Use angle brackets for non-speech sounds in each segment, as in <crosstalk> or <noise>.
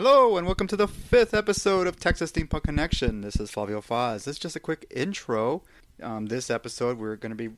Hello, and welcome to the fifth episode of Texas Steampunk Connection. This is Flavio Faz. This is just a quick intro. Um, this episode, we're going to be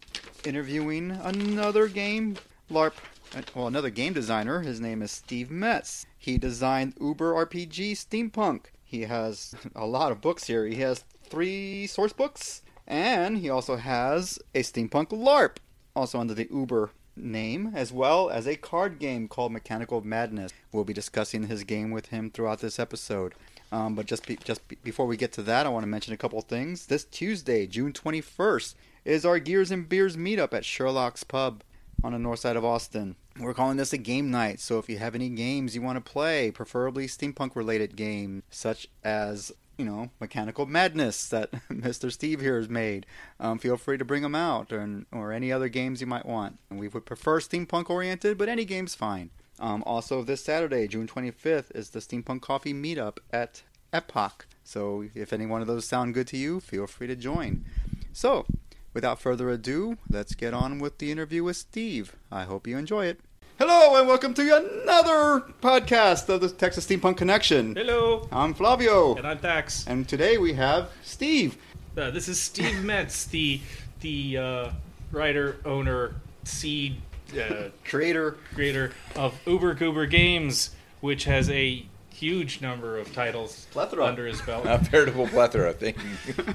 interviewing another game LARP, uh, well, another game designer. His name is Steve Metz. He designed Uber RPG Steampunk. He has <laughs> a lot of books here. He has three source books, and he also has a Steampunk LARP, also under the Uber name, as well as a card game called Mechanical Madness. We'll be discussing his game with him throughout this episode. Um, but just be, just be, before we get to that, I want to mention a couple things. This Tuesday, June 21st, is our Gears and Beers meetup at Sherlock's Pub on the north side of Austin. We're calling this a game night, so if you have any games you want to play, preferably steampunk related games, such as you know, Mechanical Madness that <laughs> Mr. Steve here has made. Um, feel free to bring them out, or, or any other games you might want. And we would prefer steampunk oriented, but any game's fine. Um, also, this Saturday, June 25th, is the Steampunk Coffee Meetup at Epoch. So, if any one of those sound good to you, feel free to join. So, without further ado, let's get on with the interview with Steve. I hope you enjoy it. Hello, and welcome to another podcast of the Texas Steampunk Connection. Hello, I'm Flavio. and I'm Tax. And today we have Steve. Uh, this is Steve <laughs> Metz, the the uh, writer, owner, seed uh, creator creator of Uber Goober Games, which has a huge number of titles Plethora. under his belt. <laughs> A veritable plethora. Thank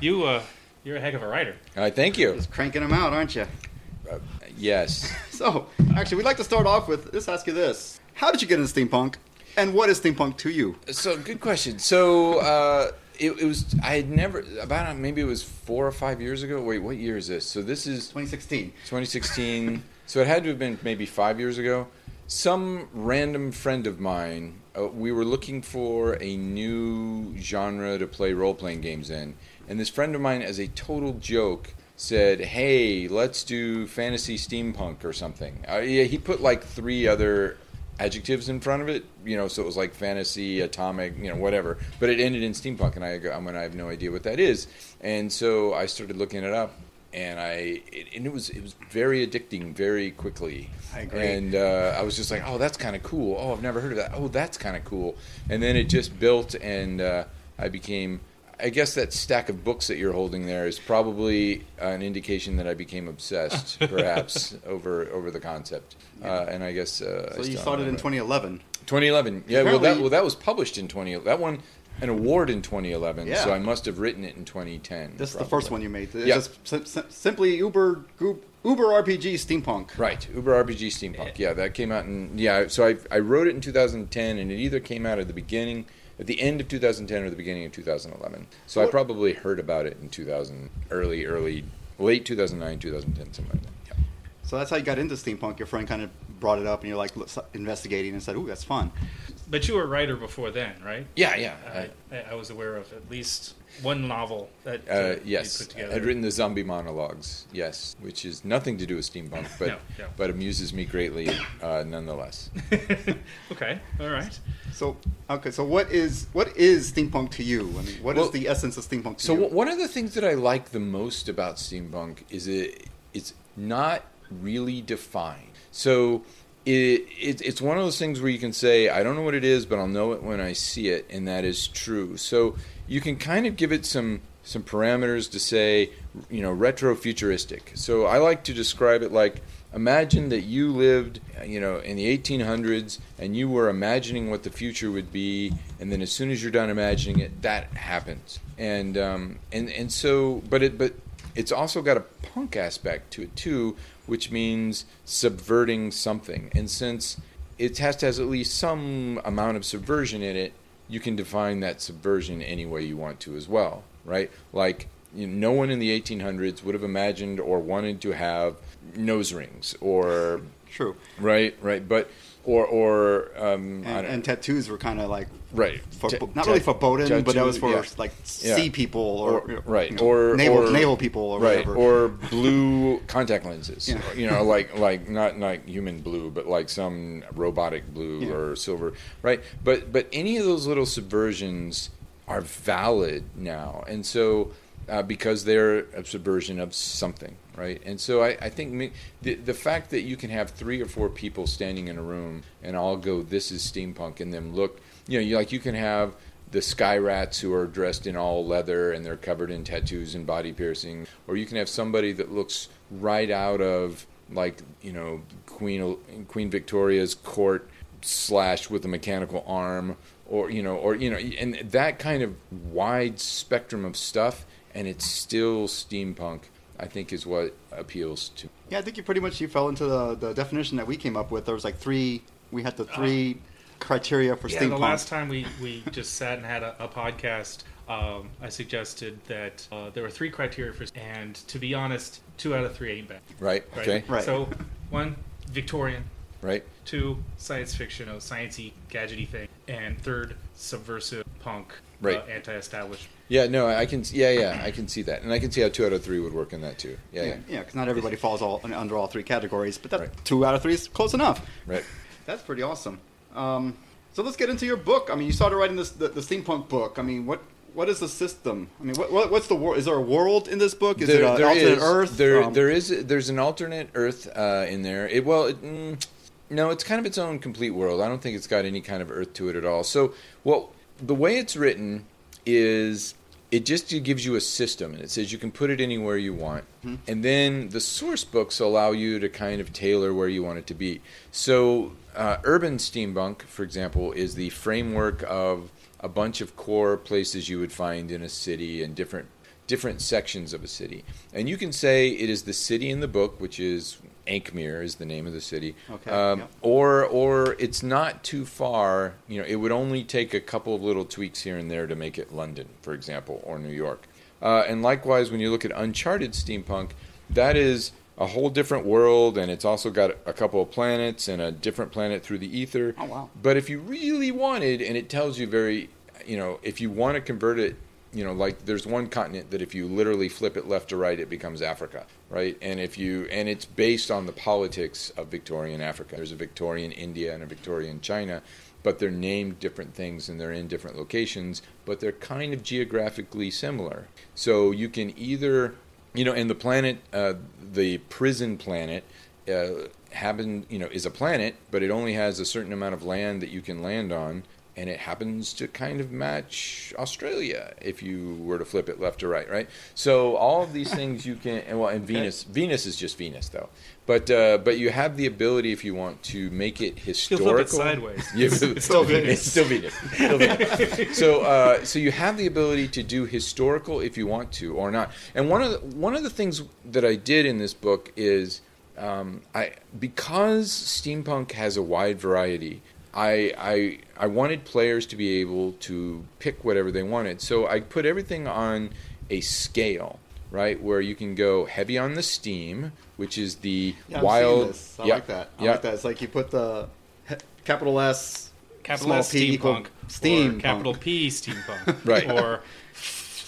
you, uh, you're a heck of a writer. I thank you. Just cranking them out, aren't you? Yes. <laughs> So, actually, we'd like to start off with let's ask you this: How did you get into steampunk, and what is steampunk to you? So good question. So uh, it, it was I had never about maybe it was four or five years ago. Wait, what year is this? So this is 2016. 2016. so it had to have been maybe five years ago. Some random friend of mine, uh, we were looking for a new genre to play role playing games in. And this friend of mine, as a total joke, said, "Hey, let's do fantasy steampunk or something." Uh, yeah, he put like three other adjectives in front of it, you know, so it was like fantasy, atomic, you know, whatever. But it ended in steampunk, and I, go, I mean, I have no idea what that is. And so I started looking it up, and I, it, and it was it was very addicting, very quickly. I agree. And uh, I was just like, oh, that's kind of cool. Oh, I've never heard of that. Oh, that's kind of cool. And then it just built, and uh, I became I guess that stack of books that you're holding there is probably an indication that I became obsessed, <laughs> perhaps, over over the concept. Uh, and I guess uh, So I you still started in 2011. 2011. Yeah, well, that well that was published in 20. That one an award in 2011. Yeah. So I must have written it in 2010. This is the first one you made. It's Yeah. just sim- sim- simply Uber Goop, Uber RPG steampunk. Right, Uber RPG Steampunk. Yeah, that came out in yeah. So I I wrote it in 2010, and it either came out at the beginning, at the end of 2010, or the beginning of 2011. So I probably heard about it in 2000, early, early, late 2009, 2010, something like that. Yeah. So that's how you got into steampunk. Your friend kind of brought it up, and you're like investigating and said, "Ooh, that's fun." But you were a writer before then, right? Yeah, yeah. I, I, I was aware of at least one novel that I, uh, uh, yes, put together. I'd written the zombie monologues. Yes, which is nothing to do with steampunk, <laughs> but No, no. but amuses me greatly uh, nonetheless. <laughs> okay, all right. So okay, so what is what is steampunk to you? I mean, what is Well, the essence of steampunk to So you? w- one of the things that I like the most about steampunk is it it's not really defined. So it, it it's one of those things where you can say I don't know what it is, but I'll know it when I see it, and that is true. So you can kind of give it some some parameters to say, you know, retro futuristic. So I like to describe it like imagine that you lived, you know, in the 1800s and you were imagining what the future would be, and then as soon as you're done imagining it, that happens. And um, and and so, but it but it's also got a punk aspect to it too, which means subverting something. And since it has to has at least some amount of subversion in it, you can define that subversion any way you want to as well, right? Like you know, no one in the 1800s would have imagined or wanted to have nose rings or True. right, right, but or or um, And, and tattoos were kind of like right, for, Ta- not ta- really foreboding, but that was for yeah. like Yeah. sea people or, Or- right, you know, or- naval or- naval people or right whatever. or blue contact lenses Yeah. you know like like not like human blue but like some robotic blue Yeah. or silver right but but any of those little subversions are valid now and so uh, because they're a subversion of something right and so i, I think me, the, the fact that you can have three or four people standing in a room and all go this is steampunk and then look you know, you like you can have the sky rats who are dressed in all leather and they're covered in tattoos and body piercing, or you can have somebody that looks right out of like you know Queen Queen Victoria's court slash with a mechanical arm, or you know, or you know, and that kind of wide spectrum of stuff, and it's still steampunk. I think is what appeals to. Yeah, I think you pretty much you fell into the, the definition that we came up with. There was like three. We had the three criteria for Yeah, steampunk. the last time we, we just sat and had a, a podcast, um, I suggested that uh, there were three criteria for, and to be honest, two out of three ain't bad. Right. Right? Okay. Right. So, one, Victorian. Right. Two, science fiction, a sciencey, gadgety thing. And third, subversive, punk, Right. uh, anti-establishment. Yeah. No, I can. Yeah, yeah, I can see that, and I can see how two out of three would work in that too. Yeah. yeah, Yeah. yeah, because not everybody falls all under all three categories, but that Right. two out of three is close enough. Right. That's pretty awesome. Um, so let's get into your book. I mean, you started writing this the, the steampunk book. I mean, what what is the system? I mean, what, what what's the world? Is there a world in this book? Is an there alternate is- Earth? There, Um, there is. There's an alternate Earth uh, in there. It well, it, mm, no, it's kind of its own complete world. I don't think it's got any kind of Earth to it at all. So, well, the way it's written is it just gives you a system, and it says you can put it anywhere you want, and then the source books allow you to kind of tailor where you want it to be. So, uh, urban steampunk, for example, is the framework of a bunch of core places you would find in a city and different different sections of a city. And you can say it is the city in the book, which is Ankmere is the name of the city. Okay, Um, yep. Or or it's not too far. You know, it would only take a couple of little tweaks here and there to make it London, for example, or New York. Uh, and likewise, when you look at Uncharted steampunk, that is a whole different world, and it's also got a couple of planets and a different planet through the ether. Oh, wow. But if you really wanted, and it tells you very, you know, if you want to convert it, you know, like there's one continent that if you literally flip it left to right, it becomes Africa, right? And if you, and it's based on the politics of Victorian Africa. There's a Victorian India and a Victorian China, but they're named different things and they're in different locations, but they're kind of geographically similar. So you can either, you know, and the planet, uh, the prison planet, uh, happen, you know, is a planet, but it only has a certain amount of land that you can land on, and it happens to kind of match Australia if you were to flip it left to right, right? So all of these <laughs> things you can, and well, and Venus, Venus is just Venus though, but uh, but you have the ability if you want to make it historical. flip it sideways. <laughs> Yeah, It's still Venus. It's still Venus. Still Venus. <laughs> so, uh, so you have the ability to do historical if you want to or not. And one of the, one of the things that I did in this book is um, I because steampunk has a wide variety. I, I I wanted players to be able to pick whatever they wanted. So I put everything on a scale, right, where you can go heavy on the steam, which is the yeah, I'm wild. this. I Yeah, like that. I yeah. like that. It's like you put the he- capital S, Capital small S p equal steampunk, steam or capital P steampunk, <laughs> Right. Or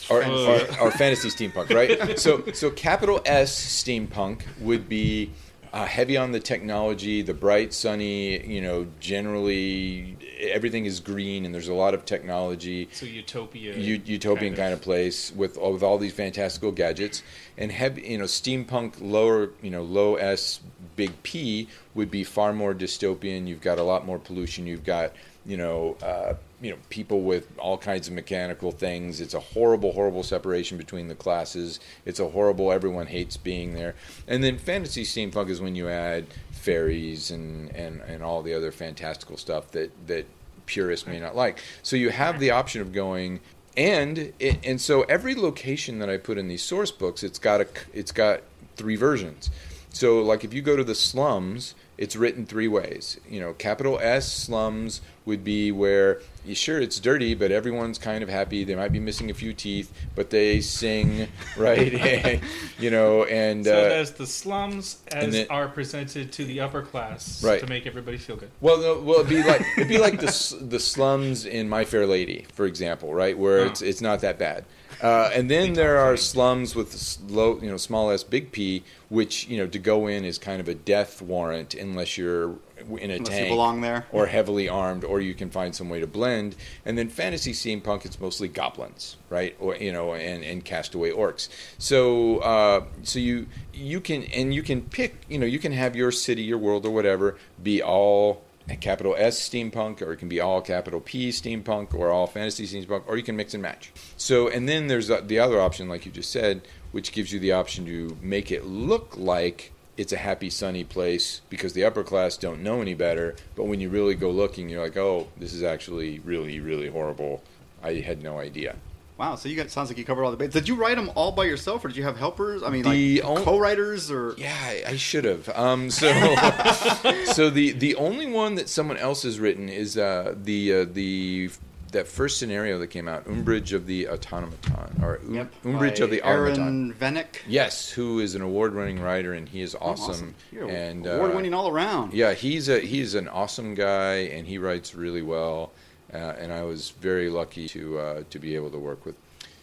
or, Uh. or, or fantasy steampunk, right? so, so capital S steampunk would be uh, heavy on the technology, the bright, sunny. You know, generally everything is green, and there's a lot of technology. so utopia, U- utopian kind of, place with with all these fantastical gadgets and heavy you know steampunk lower you know low s big p would be far more dystopian you've got a lot more pollution you've got you know uh, you know people with all kinds of mechanical things it's a horrible horrible separation between the classes it's a horrible everyone hates being there and then fantasy steampunk is when you add fairies and and and all the other fantastical stuff that that purists may not like. So you have the option of going and it, and so every location that I put in these source books, it's got a it's got three versions. So like if you go to the slums, it's written three ways. You know, capital S slums would be where you sure it's dirty, but everyone's kind of happy. They might be missing a few teeth, but they sing, <laughs> right? <laughs> you know, and So uh, there's the slums as then- are presented to the upper class Right. to make everybody feel good. Well, no, well, it'd be like it'd be like the the slums in My Fair Lady, for example, right, where Oh. it's it's not that bad. Uh, and then there are slums with low, you know, small s, big P, which you know to go in is kind of a death warrant unless you're in a Unless tank belong there. or heavily armed, or you can find some way to blend. And then fantasy steampunk, it's mostly goblins, right? Or you know, and and castaway orcs. So uh, so you you can and you can pick, you know, you can have your city, your world, or whatever be all capital S steampunk, or it can be all capital P steampunk, or all fantasy steampunk, or you can mix and match. So, and then there's the other option, like you just said, which gives you the option to make it look like it's a happy, sunny place because the upper class don't know any better. But when you really go looking, you're like, oh, this is actually really, really horrible. I had no idea. Wow, so you got sounds like you covered all the bases. Did you write them all by yourself, or did you have helpers? I mean, The like on- co-writers, or Yeah, I, I should have. Um, so, <laughs> so the the only one that someone else has written is uh, the uh, the that first scenario that came out, Umbridge of the Automaton, or Um- Yep, Umbridge by of the Automaton. Aaron Vanek. Yes, who is an award-winning writer, and he is Oh, awesome. And uh, award-winning all around. Yeah, he's a he's an awesome guy, and he writes really well. Uh, and I was very lucky to uh, to be able to work with.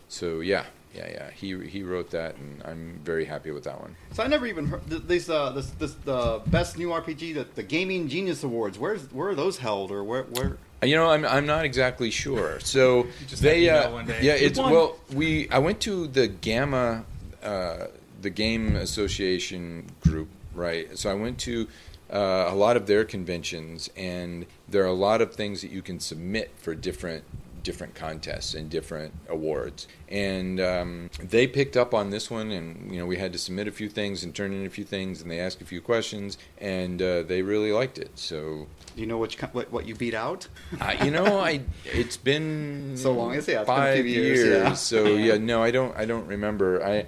So yeah, yeah, yeah. He he wrote that, and I'm very happy with that one. So I never even heard th- these uh, this this the best new RPG, the, the Gaming Genius Awards. Where's where are those held, or where where? You know, I'm I'm not exactly sure. <laughs> So just they, uh, email one day. yeah, it's well, we I went to the GAMA, uh, the Game Association group, right? So I went to uh, a lot of their conventions, and there are a lot of things that you can submit for different different contests and different awards. And um, they picked up on this one, and you know we had to submit a few things and turn in a few things, and they asked a few questions, and uh, they really liked it. So Do you know which what what you beat out? uh, you know, I it's been <laughs> So long. It's- yeah, it's been a five few years, yeah. So yeah, no, I don't. I don't remember. I,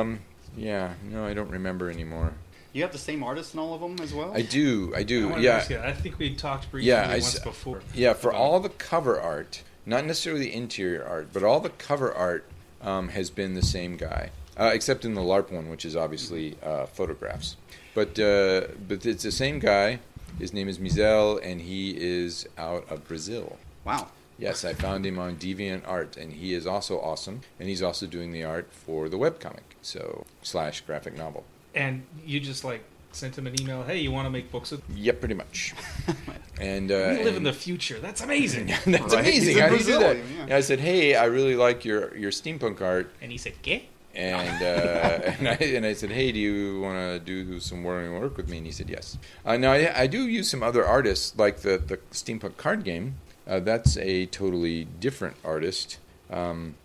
um, yeah, no, I don't remember anymore. You have the same artist in all of them as well. I do. I I do. wanted to Yeah, you, I think we talked briefly Yeah, I once s- before. yeah. For all the cover art, not necessarily the interior art, but all the cover art um, has been the same guy, uh, except in the LARP one, which is obviously uh, photographs. But uh, but it's the same guy. His name is Mizel, and he is out of Brazil. Wow. Yes, I found him on Deviant Art, and he is also awesome. And he's also doing the art for the webcomic, so slash graphic novel. And you just like sent him an email. Hey, you want to make books with? Yep, pretty much. <laughs> And uh, We live in the future. That's amazing. <laughs> That's Right? amazing. How do you do that? Yeah. I said, "Hey, I really like your your steampunk art." And he said, "Gay." And uh, <laughs> and, I, and I said, "Hey, do you want to do some work work with me?" And he said, "Yes." Uh, now I, I do use some other artists, like the the steampunk card game. Uh, that's a totally different artist um,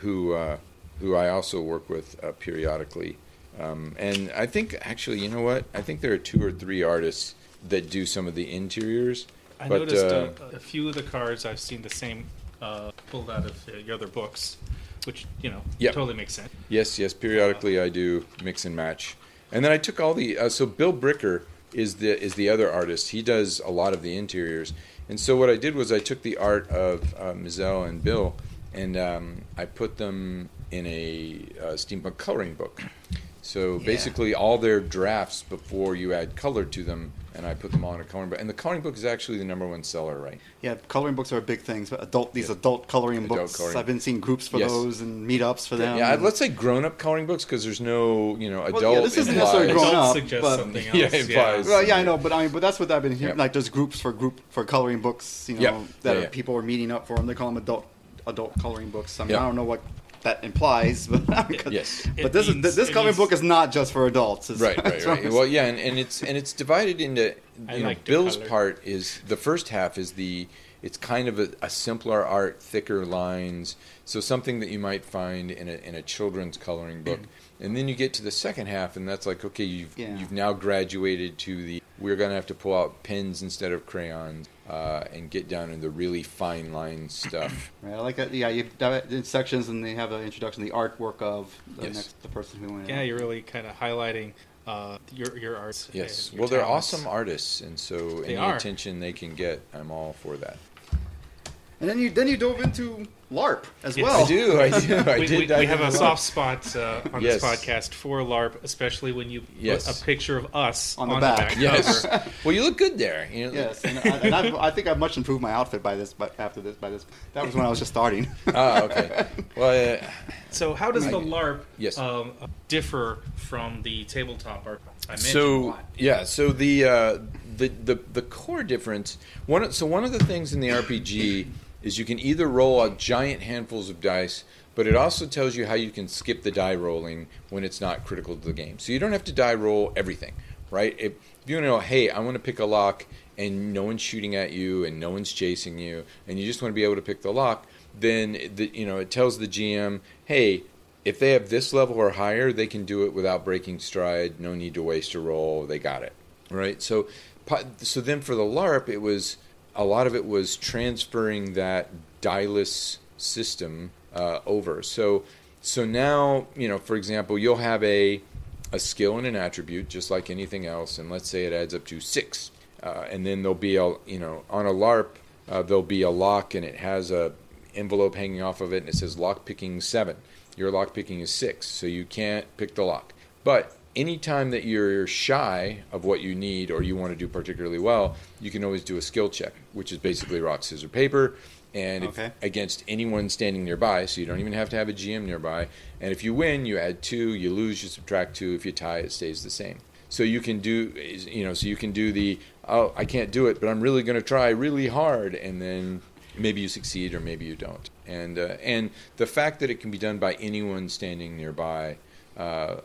who uh, who I also work with uh, periodically. Um, and I think actually, you know what? I think there are two or three artists that do some of the interiors. I But, noticed uh, uh, a few of the cards I've seen the same uh, pulled out of uh, your other books, which you know Yep. totally makes sense. Yes, yes. Periodically, I do mix and match, and then I took all the. Uh, so Bill Bricker is the is the other artist. He does a lot of the interiors, and so what I did was I took the art of uh, Mizell and Bill, and um, I put them in a uh, steampunk coloring book. So Yeah. basically, all their drafts before you add color to them, and I put them all in a coloring book. And the coloring book is actually the number one seller, right? Yeah, coloring books are a big thing. But adult these Yeah. adult coloring Adult books. coloring. I've been seeing groups for Yes. those and meetups for them. Yeah, let's say grown-up coloring books because there's no, you know, adult. Well, yeah, this isn't necessarily implies- grown Adults up, suggest but- something <laughs> else. Yeah, it implies- Well, yeah, I know, but I mean, but that's what I've been hearing. Yeah. Like, there's groups for group for coloring books. You know, Yeah. that Yeah, are, yeah. people are meeting up for them. They call them adult adult coloring books. I mean, Yeah. I don't know what that implies, <laughs> but Yes. But this means- is this it coloring means- book is not just for adults. It's- <laughs> right right right well yeah and, and it's and it's divided into I you know like the bill's color. part is the first half is the it's kind of a, a simpler art thicker lines so something that you might find in a, in a children's coloring book mm. and then you get to the second half and that's like okay you've Yeah. you've now graduated to the we're going to have to pull out pens instead of crayons uh, and get down into really fine line stuff <clears throat> Right, I like that. Yeah, you have it in sections, and they have an introduction, the artwork of the Yes. next the person who went. Yeah, you're really kind of highlighting uh, your your arts. yes your well they're awesome artists and so They any are. attention they can get i'm all for that And then you then you dove into LARP as Yes. well. I do, I do, I we, did. we, dive we have a into soft spot uh, on Yes. this podcast for LARP, especially when you Yes. put a picture of us On on, the the back. back, Yes. cover. <laughs> well, you look good there. You know, Yes, and, I, and I've, I think I've much improved my outfit by this. But after this, by this, that was when I was just starting. <laughs> ah, okay. Well, uh, So, how does the LARP Yes. um, differ from the tabletop art? I mentioned so yeah, so the uh, the the the core difference. One. So one of the things in the RPG is you can either roll out giant handfuls of dice, but it also tells you how you can skip the die rolling when it's not critical to the game. So you don't have to die roll everything, right? If, if you want to know, hey, I want to pick a lock and no one's shooting at you and no one's chasing you and you just want to be able to pick the lock, then the, you know it tells the GM, hey, if they have this level or higher, they can do it without breaking stride. No need to waste a roll. They got it, right? So, so then for the LARP, it was a lot of it was transferring that dieless system uh, over. So, so now you know, for example, you'll have a a skill and an attribute just like anything else, and let's say it adds up to six, uh, and then there'll be a you know on a LARP uh, there'll be a lock and it has a envelope hanging off of it and it says lock picking seven. Your lock picking is six, so you can't pick the lock. But anytime that you're shy of what you need or you want to do particularly well, you can always do a skill check, which is basically rock, scissors, paper. And if, against anyone standing nearby, so you don't even have to have a GM nearby. And if you win, you add two. You lose, you subtract two. If you tie, it stays the same. So you can do, you know, so you can do the, oh, I can't do it, but I'm really going to try really hard, and then maybe you succeed or maybe you don't. And uh, and the fact that it can be done by anyone standing nearby uh,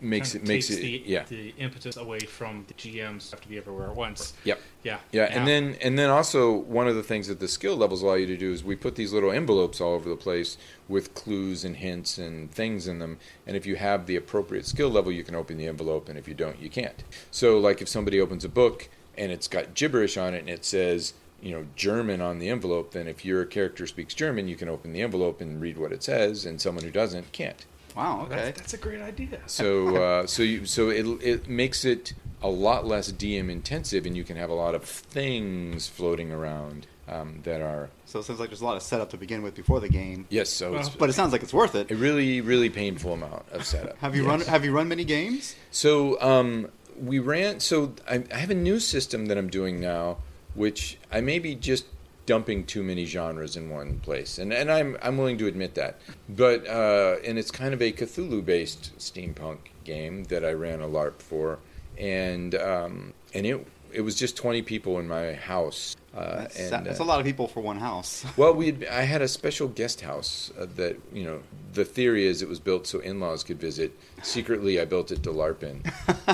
makes it makes it the, yeah the impetus away from the GMs have to be everywhere at once. yep. Yeah. Yeah, and then and then also one of the things that the skill levels allow you to do is we put these little envelopes all over the place with clues and hints and things in them. And if you have the appropriate skill level, you can open the envelope, and if you don't, you can't. So like if somebody opens a book and it's got gibberish on it and it says you know German on the envelope, then if your character speaks German, you can open the envelope and read what it says, and someone who doesn't can't. Wow. Okay. That's, that's a great idea. So uh, so you so it it makes it a lot less DM intensive, and you can have a lot of things floating around um, that are So it sounds like there's a lot of setup to begin with before the game. yes. So it's Well, But it sounds like it's worth it. a really really painful amount of setup. Have you Yes. run Have you run many games? So um, we ran. So I, I have a new system that I'm doing now, which I may be just dumping too many genres in one place, and and I'm I'm willing to admit that. But uh, and it's kind of a Cthulhu based steampunk game that I ran a LARP for, and um, and it it was just 20 people in my house. Uh, That's, and, that's uh, a lot of people for one house. <laughs> well, we had, I had a special guest house uh, that you know. The theory is it was built so in-laws could visit. Secretly, I built it to LARP in.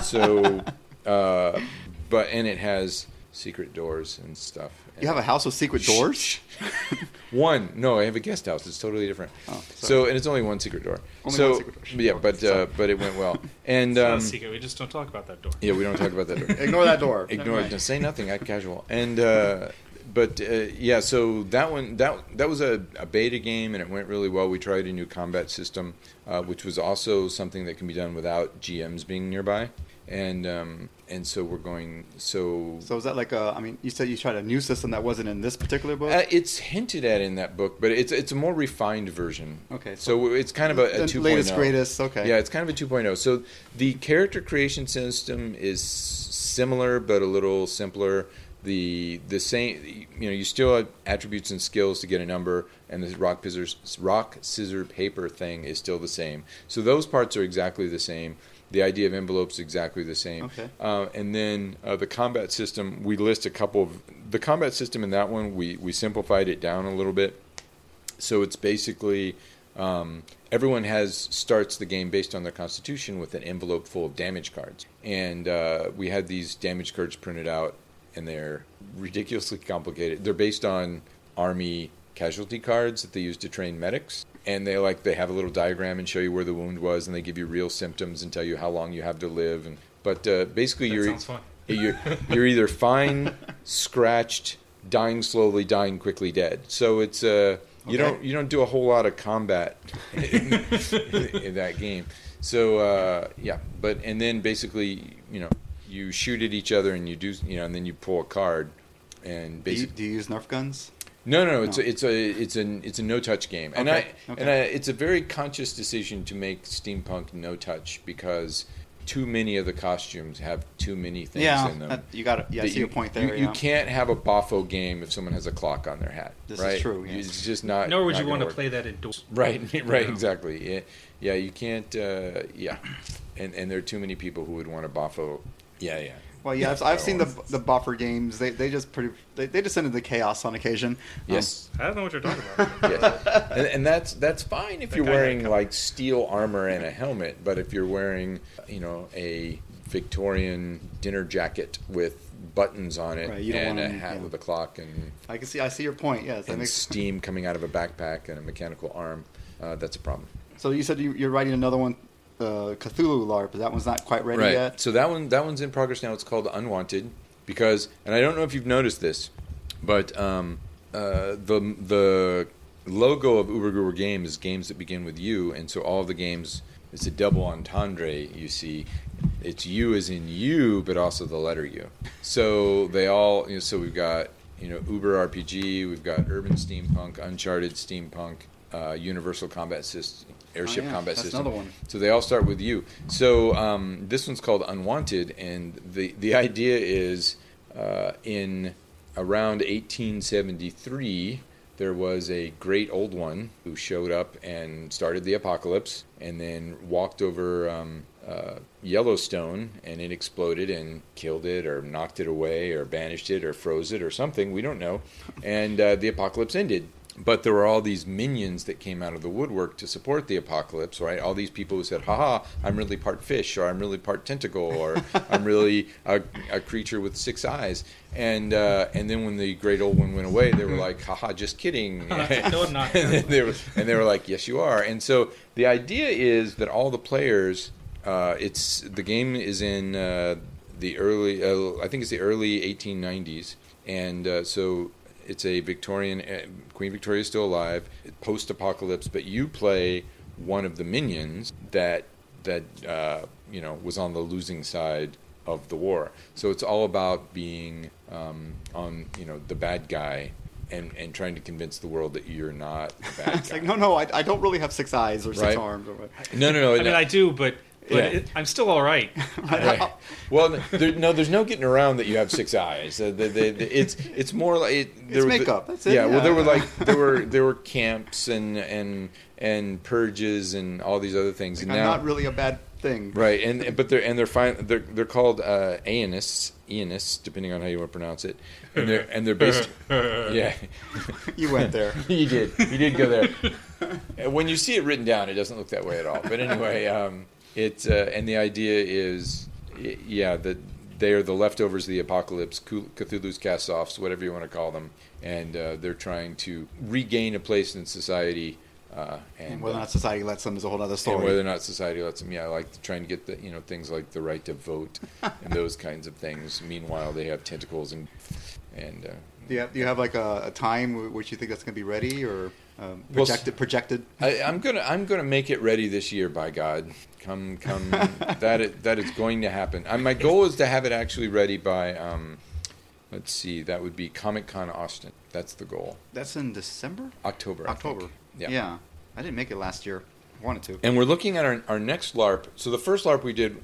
So, <laughs> uh, but and it has secret doors and stuff. You have a house with secret doors. <laughs> One, no, I have a guest house. It's totally different. Oh, so, and it's only one secret door. Only so, one secret door. yeah, but uh, but it went well. <laughs> And It's not um, a secret. We just don't talk about that door. yeah, we don't talk about that door. <laughs> Ignore that door. Ignore it. mind. Say nothing. Act casual. And uh, but uh, yeah, so that one that that was a, a beta game, and it went really well. We tried a new combat system, uh, which was also something that can be done without GMs being nearby. And um, and so we're going. So, So is that like a? I mean, you said you tried a new system that wasn't in this particular book. uh, it's hinted at in that book, but it's it's a more refined version. Okay, So, it's kind of a, a the 2.0. latest, greatest. Okay. Yeah, it's kind of a 2.0. So the character creation system is similar but a little simpler. The the same, you know, you still have attributes and skills to get a number, and the rock scissors rock scissor paper thing is still the same. So those parts are exactly the same. The idea of envelopes is exactly the same. Okay. Uh, and then uh, the combat system, we list a couple of the combat system in that one. We we simplified it down a little bit. So it's basically um, everyone has starts the game based on their constitution with an envelope full of damage cards, and uh, we had these damage cards printed out, and they're ridiculously complicated. They're based on army casualty cards that they use to train medics, and they like they have a little diagram and show you where the wound was, and they give you real symptoms and tell you how long you have to live. And but uh, basically, That you're sounds fun. you're you're either fine, scratched, dying slowly, dying quickly, dead. So it's uh you Okay. don't you don't do a whole lot of combat in, <laughs> in that game. So uh, yeah, but and then basically you know you shoot at each other and you do you know and then you pull a card and Do you, basically do you use Nerf guns? No, no, no. It's a, it's a it's a it's a no touch game, and Okay, I okay. and I, it's a very conscious decision to make steampunk no touch because too many of the costumes have too many things yeah, in them. that- you got. Yeah, I that see your point there. You, yeah. you can't have a boffer game if someone has a clock on their hat. This is true, You- It's just not. Nor would not you want gonna play that indoors. <laughs> Right, <laughs> right, exactly. Yeah, yeah, you can't. Uh, yeah, and and there are too many people who would want a boffer. Yeah, yeah. Well, yeah, I've, I I've seen the the boffer games. They they just pretty they, they descend into chaos on occasion. Um, Yes. I don't know what you're talking about. <laughs> yeah. and, and that's that's fine if That you're wearing like steel armor and a helmet, but if you're wearing, you know, a Victorian dinner jacket with buttons on it Right, you don't and want a 'em- hat yeah. with a clock and, I can see. I see your point. Yes, and makes. steam coming out of a backpack and a mechanical arm. Uh, that's a problem. So you said you, you're writing another one, uh, Cthulhu LARP. That one's not quite ready right. yet. So that one that one's in progress now. It's called Unwanted because, and I don't know if you've noticed this, but um, uh, the the logo of Uber Goober Games is games that begin with U, and so all the games it's a double entendre. You see, it's U as in you, but also the letter U. So they all. You know, so we've got you know Uber RPG, we've got Urban Steampunk, Uncharted Steampunk, uh, Universal Combat System, Airship Oh, yeah, Combat that's System. another one. So they all start with you. So um, this one's called Unwanted, and the the idea is uh, in around 1873 there was a great old one who showed up and started the apocalypse, and then walked over um, uh, Yellowstone, and it exploded and killed it, or knocked it away, or banished it, or froze it, or something. We don't know, and uh, the apocalypse ended. But there were all these minions that came out of the woodwork to support the apocalypse, right? All these people who said, haha, I'm really part fish, or I'm really part tentacle, or <laughs> I'm really a, a creature with six eyes. And uh, and then when the great old one went away, they were like, haha, just kidding. <laughs> No, I'm not. <laughs> and, they were, and they were like, yes, you are. And so the idea is that all the players, uh, it's the game is in uh, the early, uh, I think it's the early 1890s. And uh, so it's a Victorian uh, Queen Victoria is still alive, post apocalypse, but you play one of the minions that that uh, you know was on the losing side of the war. So it's all about being um, on you know the bad guy. And, and trying to convince the world that you're not the bad <laughs> It's guy. like no, no, I, I don't really have six eyes or six Right. arms. Or, what. no, no, no. I mean, I do, but, but Yeah. it, I'm still all right. <laughs> Right. Well, there, no, there's no getting around that you have six eyes. Uh, the, the, the- it's it's more like it, there It's were the- makeup, that's it, Yeah, Well, there were like <laughs> there were there were camps and and and purges and all these other things. I'm and now, not really a bad thing. right, and but they're and they're fine. They're they're called uh, Aenists, Aenists, depending on how you want to pronounce it. And they're and they're based. <laughs> yeah, You went there. you did. You did go there. When you see it written down, it doesn't look that way at all. But anyway, um, it uh, and the idea is, yeah, that they are the leftovers of the apocalypse, Cthulhu's cast-offs, whatever you want to call them, and uh, they're trying to regain a place in society. Uh, and, And whether or not society lets them is a whole other and story. whether or not society lets them, yeah, like trying to get the you know things like the right to vote <laughs> and those kinds of things. Meanwhile, they have tentacles and and uh, do, you have, do you have like a, a time w- which you think that's going to be ready or um, Well, projected? projected? I, I'm gonna I'm gonna make it ready this year. By God, come come <laughs> that it, that is going to happen. Uh, my goal is to have it actually ready by um, let's see, that would be Comic Con Austin. That's the goal. That's in December. October. October. Yeah. Yeah i didn't make it last year. Wanted to. And we're looking at our our next LARP. So the first LARP we did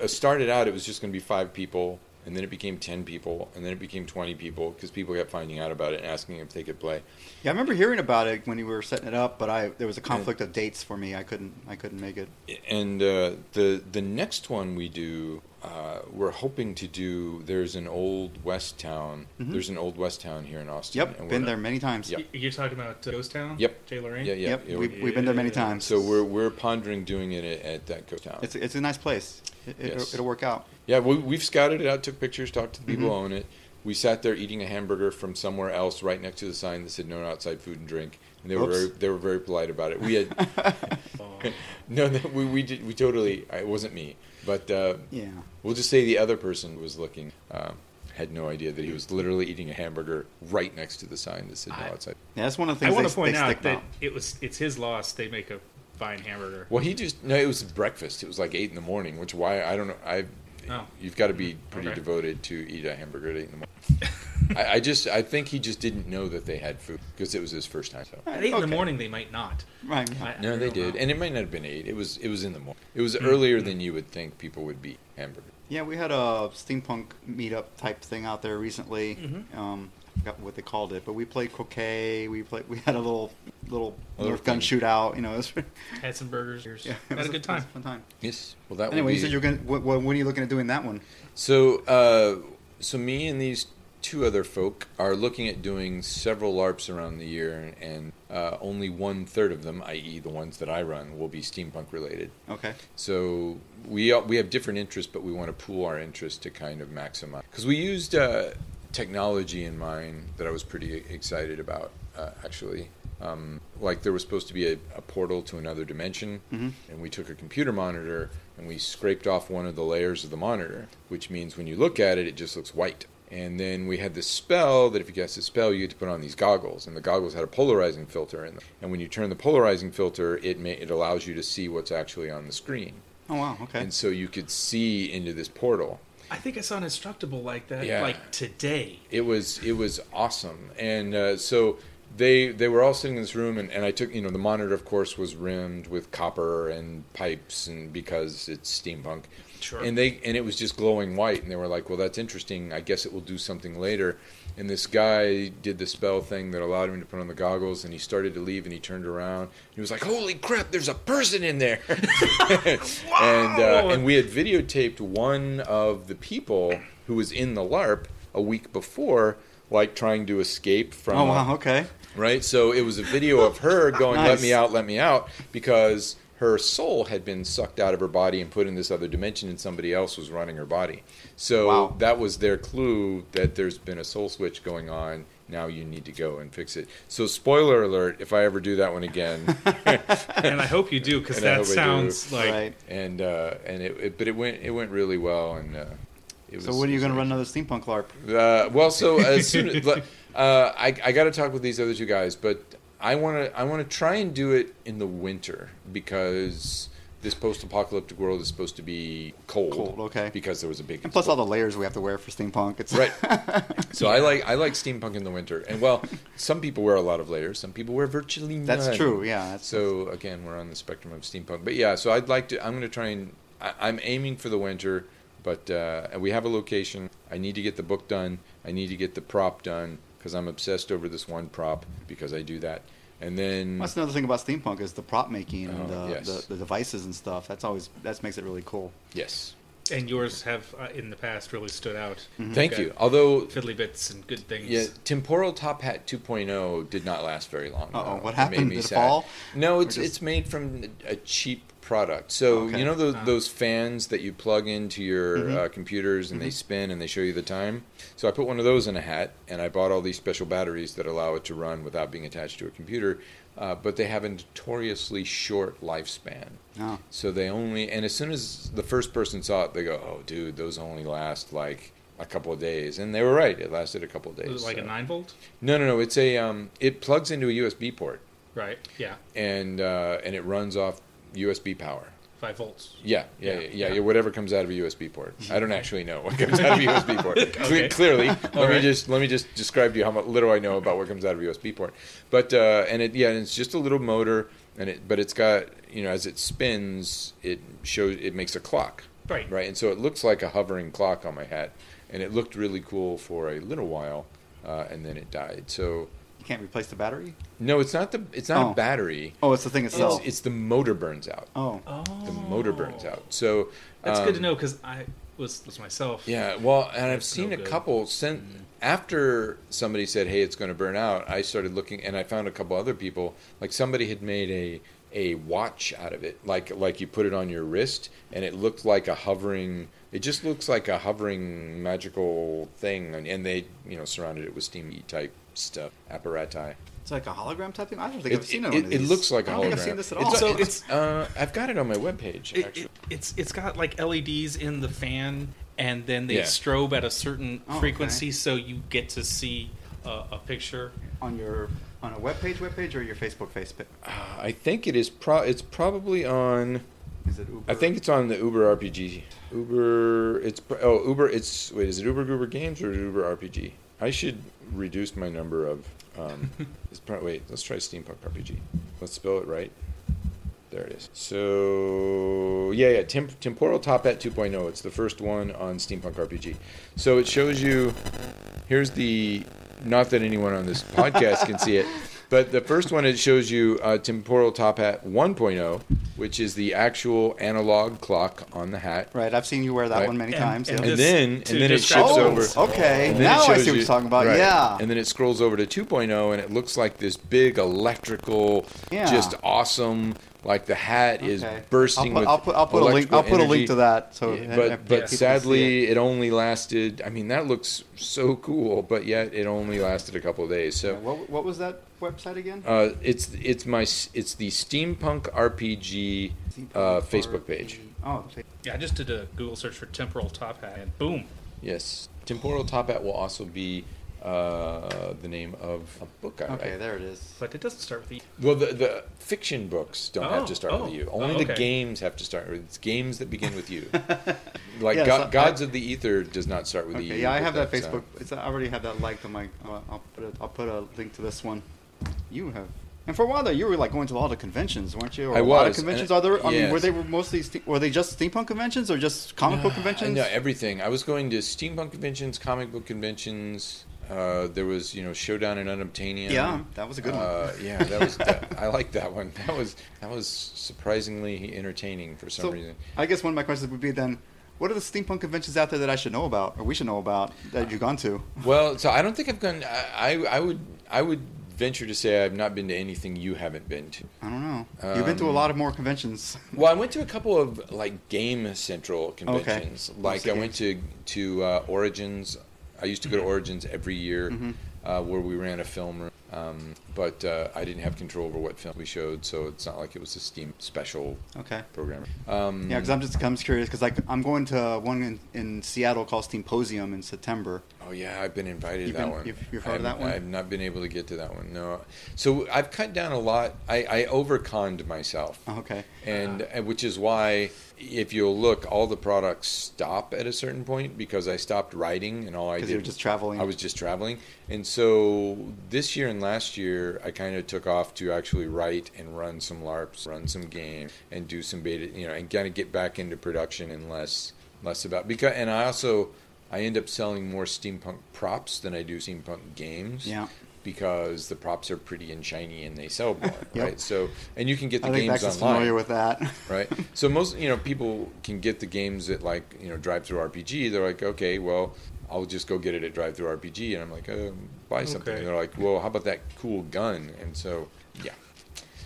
uh, started out. It was just going to be five people, and then it became ten people, and then it became twenty people because people kept finding out about it and asking if they could play. Yeah, I remember hearing about it when you were setting it up, but I there was a conflict of dates for me. I couldn't I couldn't make it. and uh, the the next one we do, uh, we're hoping to do. There's an old West town. Mhm. There's an old West town here in Austin. Yep, and we're been there many times. Yep. You're talking about uh, Ghost Town? Yep. Jay Lorraine? Yeah, yeah. Yep, yeah, we, we- we've been there many times. So we're we're pondering doing it at, at that ghost town. it's it's a nice place. It, it, Yes. It'll work out. yeah, we, we've scouted it out, took pictures, talked to the people Mhm. who own it. We sat there eating a hamburger from somewhere else, right next to the sign that said "No outside food and drink," and they were very they were very polite about it. We had <laughs> no, no, we we did we totally. It wasn't me, but uh, Yeah. We'll just say the other person was looking, uh, had no idea that he was literally eating a hamburger right next to the sign that said no I- outside. Yeah, that's one of the things I want they, to point out that about. it was it's his loss. They make a fine hamburger. Well, he just no, it was breakfast. It was like eight in the morning, which why I don't know. I Oh. you've got to be pretty Okay. devoted to eat a hamburger at eight in the morning. <laughs> I, I just I think he just didn't know that they had food because it was his first time. So. At eight in the morning, they might not. Right. I- I No, don't they did, how. and it might not have been eight. It was it was in the morning. It was Mm, earlier mm. than you would think people would be hamburger. Yeah, we had a steampunk meetup type thing out there recently. Mhm. Um, I forgot what they called it, but we played croquet. We played. We had a little little Little Nerf gun shootout. You know, it was, <laughs> Had some burgers. yeah, it Had was a good time. fun time. Yes. Well, that Anyway, would you said you're gonna. What, what, when are you looking at doing that one? So, uh, so me and these two other folk are looking at doing several LARPs around the year, and uh, only one third of them, i.e., the ones that I run, will be steampunk related. Okay. So we all, we have different interests, but we want to pool our interests to kind of maximize. Because we used uh, technology in mind that I was pretty excited about, uh, actually. Um, like there was supposed to be a, a portal to another dimension, Mhm. and we took a computer monitor and we scraped off one of the layers of the monitor, which means when you look at it, it just looks white. And then we had this spell that if you cast the spell, you had to put on these goggles, and the goggles had a polarizing filter in them. And when you turn the polarizing filter, it may, it allows you to see what's actually on the screen, Oh wow. Okay. and so you could see into this portal. I think I saw an instructable like that, Yeah. like today. It was it was awesome, and uh, so they they were all sitting in this room, and, and I took you know the monitor of course was rimmed with copper and pipes, and because it's steampunk, Sure. and they and it was just glowing white, and they were like, well that's interesting. I guess it will do something later. And this guy did the spell thing that allowed him to put on the goggles, and he started to leave, and he turned around. He was like, "Holy crap! There's a person in there!" <laughs> and uh, and we had videotaped one of the people who was in the LARP a week before, like trying to escape from. oh wow. Okay. Right? So it was a video of her going, "Let me out, let me out," because her soul had been sucked out of her body and put in this other dimension, and somebody else was running her body. So Wow. that was their clue that there's been a soul switch going on. Now you need to go and fix it. So spoiler alert: if I ever do that one again, <laughs> and I hope you do because And I that hope do. sounds like right. and uh, and it, it, but it went it went really well, and uh, it was. So when are you going to run another steampunk LARP? Uh, well, so as soon as uh, I, I got to talk with these other two guys, but I want to I want to try and do it in the winter because this post-apocalyptic world is supposed to be cold. Cold, okay. Because there was a big And plus all the layers we have to wear for steampunk. It's Right. <laughs> So I like I like steampunk in the winter, and well, some people wear a lot of layers, some people wear virtually none. That's true. Yeah. That's, So again, we're on the spectrum of steampunk. But yeah, so I'd like to. I'm going to try and. I, I'm aiming for the winter, but uh, we have a location. I need to get the book done. I need to get the prop done because I'm obsessed over this one prop because I do that. And then That's another thing about steampunk is the prop making and Oh, the, yes. the, the devices and stuff. That's always that makes it really cool. yes, and yours have uh, in the past really stood out. thank Got you. Although Fiddly bits and good things. Yeah, Temporal Top Hat 2.0 did not last very long. Uh-oh, though. what It happened? made me Did it sad. fall? No, it's just- it's made from a cheap product. So Okay. you know those, Ah. those fans that you plug into your Mhm. uh, computers and they spin and they show you the time. So I put one of those in a hat and I bought all these special batteries that allow it to run without being attached to a computer. Uh, but they have a notoriously short lifespan. Oh. So they only, and as soon as the first person saw it, they go, "Oh, dude, those only last like a couple of days," and they were right. It lasted a couple of days. Was it like a nine volt? No, no, no. It's a um, it plugs into a USB port Right. Yeah. and uh, and it runs off USB power. Five volts. Yeah, yeah, Yeah, yeah, yeah, yeah. Whatever comes out of a USB port. I don't actually know what comes out of a <laughs> USB port. Okay. Clearly, <laughs> let me right. just let me just describe to you how much little I know about what comes out of a USB port. But uh, and it yeah, and it's just a little motor, and it but it's got you know as it spins, it shows it makes a clock, Right. right? And so it looks like a hovering clock on my hat, and it looked really cool for a little while, uh, and then it died. So You can't replace the battery? no, it's not the it's not Oh. a battery. Oh, it's the thing It's, itself. it's the motor burns out. oh. Oh. The motor burns out. So That's good to um, know because I was was myself. Yeah, well, and I've That's seen no a good. couple since after somebody said, "Hey, it's going to burn out." I started looking, and I found a couple other people. Like somebody had made a a watch out of it, like like you put it on your wrist, and it looked like a hovering. It just looks like a hovering magical thing, and, and they you know surrounded it with steamy type stuff apparati. It's like a hologram type thing? I don't think I've seen it, one of it looks like a I hologram. don't think I've seen this at all. It's, So it's, uh, I've got it on my webpage It, actually. it, it's it's got like LEDs in the fan, and then they Yeah. strobe at a certain Oh, frequency, so you get to see uh, a picture. on your on a web page, web page, or your Facebook Facebook. Uh, I think it is. Pro- it's probably on. Is it Uber? I think it's on the Uber RPG. Uber. It's pr- oh Uber. It's wait. Is it Uber Goober Games or Uber RPG? I should reduce my number of. Um, <laughs> it's pro- wait. Let's try Steampunk RPG. Let's spell it right. There it is. So yeah, yeah. Temp- Temporal Top Hat 2.0. It's the first one on Steampunk RPG. So it shows you. Here's the. Not that anyone on this <laughs> podcast can see it, But the first one it shows you uh, temporal top hat 1.0, which is the actual analog clock on the hat. Right, I've seen you wear that Right. one many And- times. and yeah. And then and then it describe shifts the- over. Oh, okay. Now I see what you- you're talking about. right. Yeah. And then it scrolls over to 2.0, and it looks like this big electrical, Yeah. just awesome. Like the hat is Okay. bursting I'll put, with. I'll put, I'll put a link. I'll put a link to that. So, Yeah, but uh, but people can see it. sadly, it. only lasted. I mean, that looks so cool, but yet it only lasted a couple of days. So what, what was that website again? uh, it's it's my it's the steampunk RPG uh, Facebook page. Oh, Yeah, I just did a Google search for temporal top hat, and boom. Yes, temporal top hat will also be uh, the name of a book I okay, write. there it is. But it doesn't start with E. Well, the, the fiction books don't have Oh, to start oh, with you. oh, Only the okay. games have to start with. It's games that begin with you. <laughs> Like Yeah, Go- so I- Gods of the Ether does not start with Okay, you. yeah, I but have that that's, uh, Facebook. It's, I already have that liked on my. Uh, I'll put a, I'll put a link to this one. You have. And for a while there, you were like going to a lot of conventions, weren't you? Or I a lot of was, and conventions. it- Are there? I mean, were yes. they mostly ste- were they just steampunk conventions or just comic book conventions? know everything. I was going to steampunk conventions, comic book conventions. Uh, there was, you know, Showdown in Unobtainium. Yeah, that was a good one. Uh, yeah, that was. that, <laughs> I like that one. That was that was surprisingly entertaining for some So, reason. I guess one of my questions would be then, what are the steampunk conventions out there that I should know about, or we should know about that you've gone to? <laughs> Well, so I don't think I've gone. I, I I would I would venture to say I've not been to anything you haven't been to. I don't know. you've been to a Um, lot of more conventions. <laughs> Well, I went to a couple of like Game Central conventions. Okay. Like I went to to uh, Origins. I used to go to Origins every year, Mhm. uh, where we ran a film room. Um, but uh, I didn't have control over what film we showed, so it's not like it was a Steam special Okay. programmer. Um, Yeah, because I'm just I'm just curious because like I'm going to one in, in Seattle called Steamposium in September. Oh yeah, I've been invited to You've that been- one. you've- you've heard of that one? I've not been able to get to that one. No. So I've cut down a lot. I, I overconned myself. Oh, okay. and and which is why if you'll look all the products stop at a certain point because i stopped writing and all i Because did were just traveling. i was just traveling and so this year and last year i kind of took off to actually write and run some larps run some games and do some beta you know and kind of get back into production and less less about because and i also i end up selling more steampunk props than i do steampunk games Yeah. because the props are pretty and shiny and they sell more <laughs> Yep. right so and you can get the I think games Max is online familiar with that. <laughs> right? So most you know people can get the games at like you know Drive Through RPG. They're like, okay, well, I'll just go get it at DriveThruRPG, and I'm like, uh, buy something. Okay. And they're like, well, how about that cool gun? And so yeah,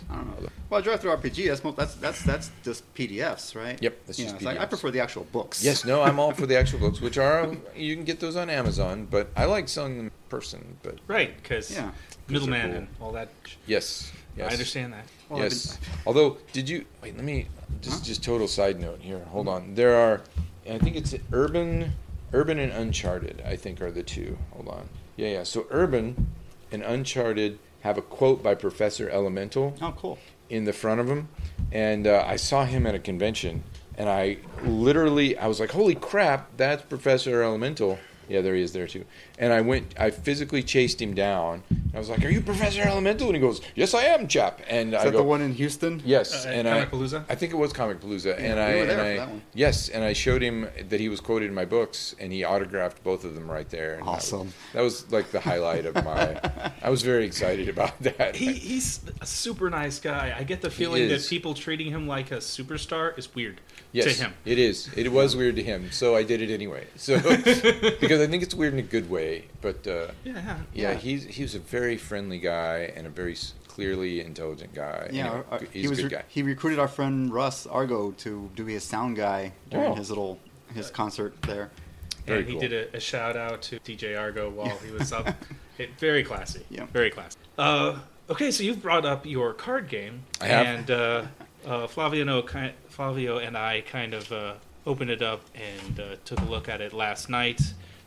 I don't know. Well, Drive Through RPG, that's mo- that's that's that's just PDFs, right? Yep, that's You just know, it's like, I prefer the actual books. yes, no, I'm all for the actual books, which are <laughs> you can get those on Amazon, but I like selling them in person. But Right, because Yeah. middleman cool. and all that. yes, yes, I understand that. Well, yes. been- Although, did you wait? Let me just Huh? just total side note here. Hold on. There are, I think it's urban, urban and uncharted. I think are the two. Hold on. Yeah, yeah. So urban and uncharted have a quote by Professor Elemental Oh, cool. in the front of him, and uh, I saw him at a convention, and I literally I was like, "Holy crap, that's Professor Elemental!" Yeah, there he is there too. And I went, I physically chased him down. I was like, "Are you Professor Elemental?" And he goes, "Yes, I am, chap." And Is I that go, the one in Houston? Yes, Uh, and Comicpalooza? I, I think it was Comicpalooza, Yeah, and we I, and I that one. yes, and I showed him that he was quoted in my books, and he autographed both of them right there. And that was- Awesome. That was, like the highlight of my. <laughs> I was very excited about <laughs> that. He, he's a super nice guy. I get the feeling that people treating him like a superstar is weird yes, to him. it is. It was weird to him, so I did it anyway. <laughs> So <laughs> because I think it's weird in a good way, but uh, Yeah, yeah, Yeah. he's he was a very friendly guy and a very clearly intelligent guy. Yeah, Anyway, our- he's he was a good re- guy. he recruited our friend Russ Argo to do his sound guy during Oh. his little his concert there. Very and he cool. did a, a shout out to DJ Argo while he was up. <laughs> It, very classy. Yeah. Very classy. Uh, okay, so you've brought up your card game. I have. And uh, uh, Flavio, no, ki- Flavio and I kind of uh, opened it up and uh, took a look at it last night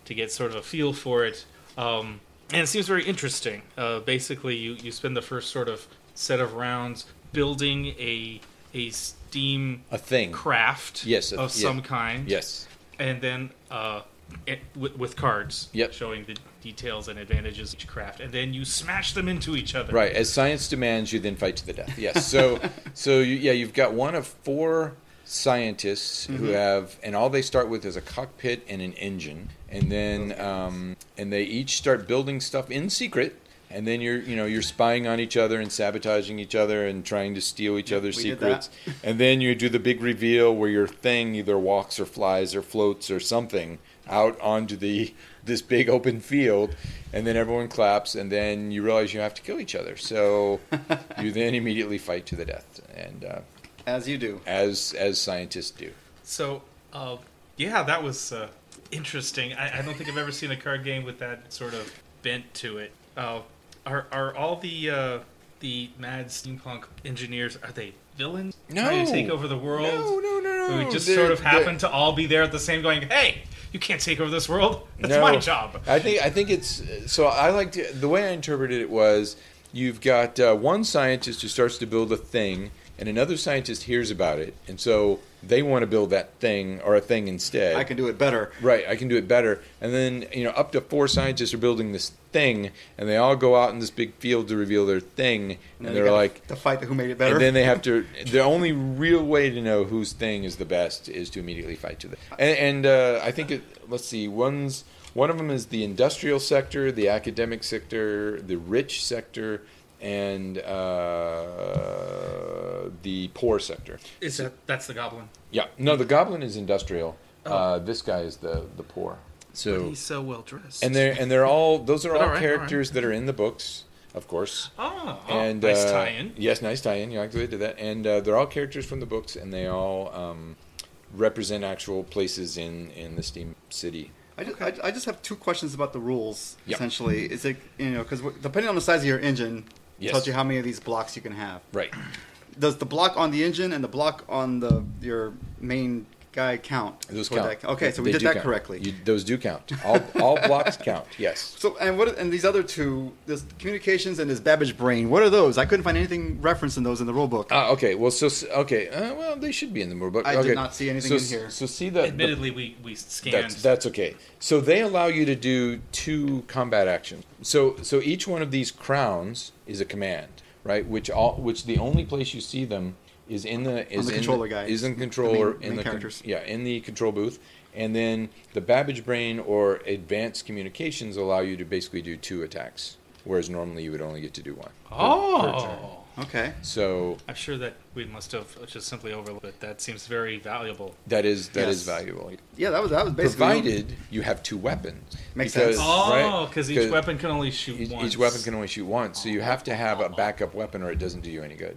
to get sort of a feel for it. Um, and it seems very interesting. Uh, basically, you, you spend the first sort of set of rounds building a a Steam A thing. craft Yes, a- of yeah. some kind Yes. and then uh, it, with, with cards Yep. showing the details and advantages of each craft, and then you smash them into each other. Right, as science demands, you then fight to the death. Yes. So, <laughs> so you, yeah, you've got one of four scientists who have, and all they start with is a cockpit and an engine, and then, um, and they each start building stuff in secret. and then you're you know you're spying on each other and sabotaging each other and trying to steal each other's we secrets and then you do the big reveal where your thing either walks or flies or floats or something out onto the this big open field and then everyone claps and then you realize you have to kill each other so <laughs> you then immediately fight to the death and uh, As you do. as as scientists do So, uh, yeah, that was uh, interesting. I, I don't think I've ever seen a card game with that sort of bent to it. Uh, are are all the uh, the mad steampunk engineers are they villains No. trying to take over the world? no no no Do no we just They're- sort of they're- happen to all be there at the same, going, "Hey, you can't take over this world. That's No. my job." I think I think it's so. I like to, the way I interpreted it was you've got uh, one scientist who starts to build a thing, and another scientist hears about it, and so they want to build that thing or a thing instead. I can do it better. Right, I can do it better. And then, you know, up to four scientists are building this thing, and they all go out in this big field to reveal their thing, and, then they're like, to fight who made it better. and then they have to. The only real way to know whose thing is the best is to immediately fight to them. And, and uh, I think it. Let's see. One's one of them is the industrial sector, the academic sector, the rich sector, and uh, the poor sector. Is that that's the goblin? Yeah. No, the goblin is industrial. Oh. Uh, this guy is the the poor. So He's so well dressed. and they're and they're all those are all all right, all characters that are in the books, of course. oh, and nice uh, tie-in. Yes, nice tie-in. You like the way they did that. And uh, they're all characters from the books, and they all um, represent actual places in in the Steam City. I just, I, I just have two questions about the rules. Yep. Essentially, is it you know because depending on the size of your engine, Yes. tells you how many of these blocks you can have. Right. Does the block on the engine and the block on the your main guy count? Those count. that? Okay, so we They did do that count. correctly. You, those do count. All all blocks count. <laughs> Yes. So and what and these other two, this communications and this Babbage brain. What are those? I couldn't find anything referenced in those in the rule book. Ah, okay. Well, so okay. Uh, well, they should be in the rule book. I did not see anything so, in here. So see the, the Admittedly, we we scanned. That's that's okay. So they allow you to do two combat actions. So so each one of these crowns is a command, right? Which all which the only place you see them is in the is the in controller the, guide. is in The controller main- in main the characters. yeah in the control booth, and then the Babbage brain or advanced communications allow you to basically do two attacks, whereas normally you would only get to do one. per- per oh. turn. oh, Okay. So I'm sure that we must have just simply overlooked it. That seems very valuable. that is that is Yes. valuable. Yeah, that was that was basically Provided you have two weapons. Makes Because- sense. Oh, right? because each 'Cause- weapon can only shoot Each, once. each weapon can only shoot once, so you oh. have to have a backup weapon, or it doesn't do you any good.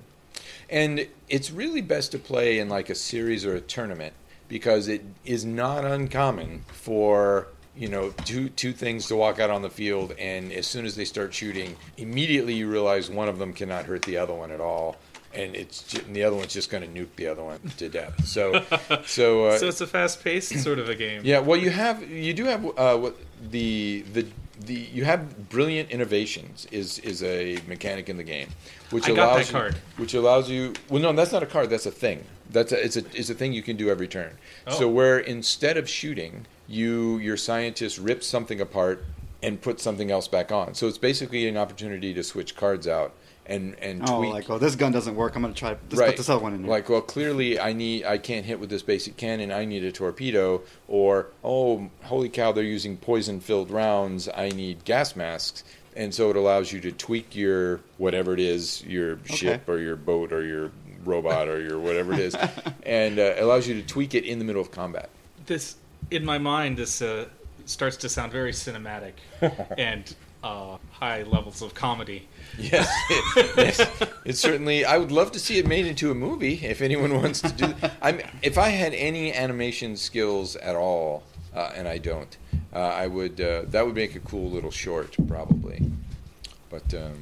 And it's really best to play in like a series or a tournament because it is not uncommon for you know two two things to walk out on the field, and as soon as they start shooting, immediately you realize one of them cannot hurt the other one at all. And it's ju- and the other one's just going to nuke the other one to death. So, <laughs> so, uh, So it's a fast-paced sort of a game. yeah, well, you have you do have uh, what the the the you have brilliant innovations is is a mechanic in the game, which I allows that you, card. which allows you. Well, no, that's not a card. That's a thing. That's a, it's a it's a thing you can do every turn. So Oh. where instead of shooting, you your scientist rips something apart and puts something else back on. So it's basically an opportunity to switch cards out and and oh, tweak like oh, this gun doesn't work. I'm gonna try. Let's put this other one in here. like, well, clearly I need I can't hit with this basic cannon. I need a torpedo. Or oh, holy cow, they're using poison-filled rounds. I need gas masks. And so it allows you to tweak your whatever it is, your ship or your boat or your robot or your whatever it is, <laughs> and uh, allows you to tweak it in the middle of combat. This, in my mind, this uh, starts to sound very cinematic <laughs> and uh, high levels of comedy. Yes, it, yes, it certainly. I would love to see it made into a movie. If anyone wants to do, I'm. If I had any animation skills at all, uh, and I don't, uh, I would. Uh, that would make a cool little short, probably. But um,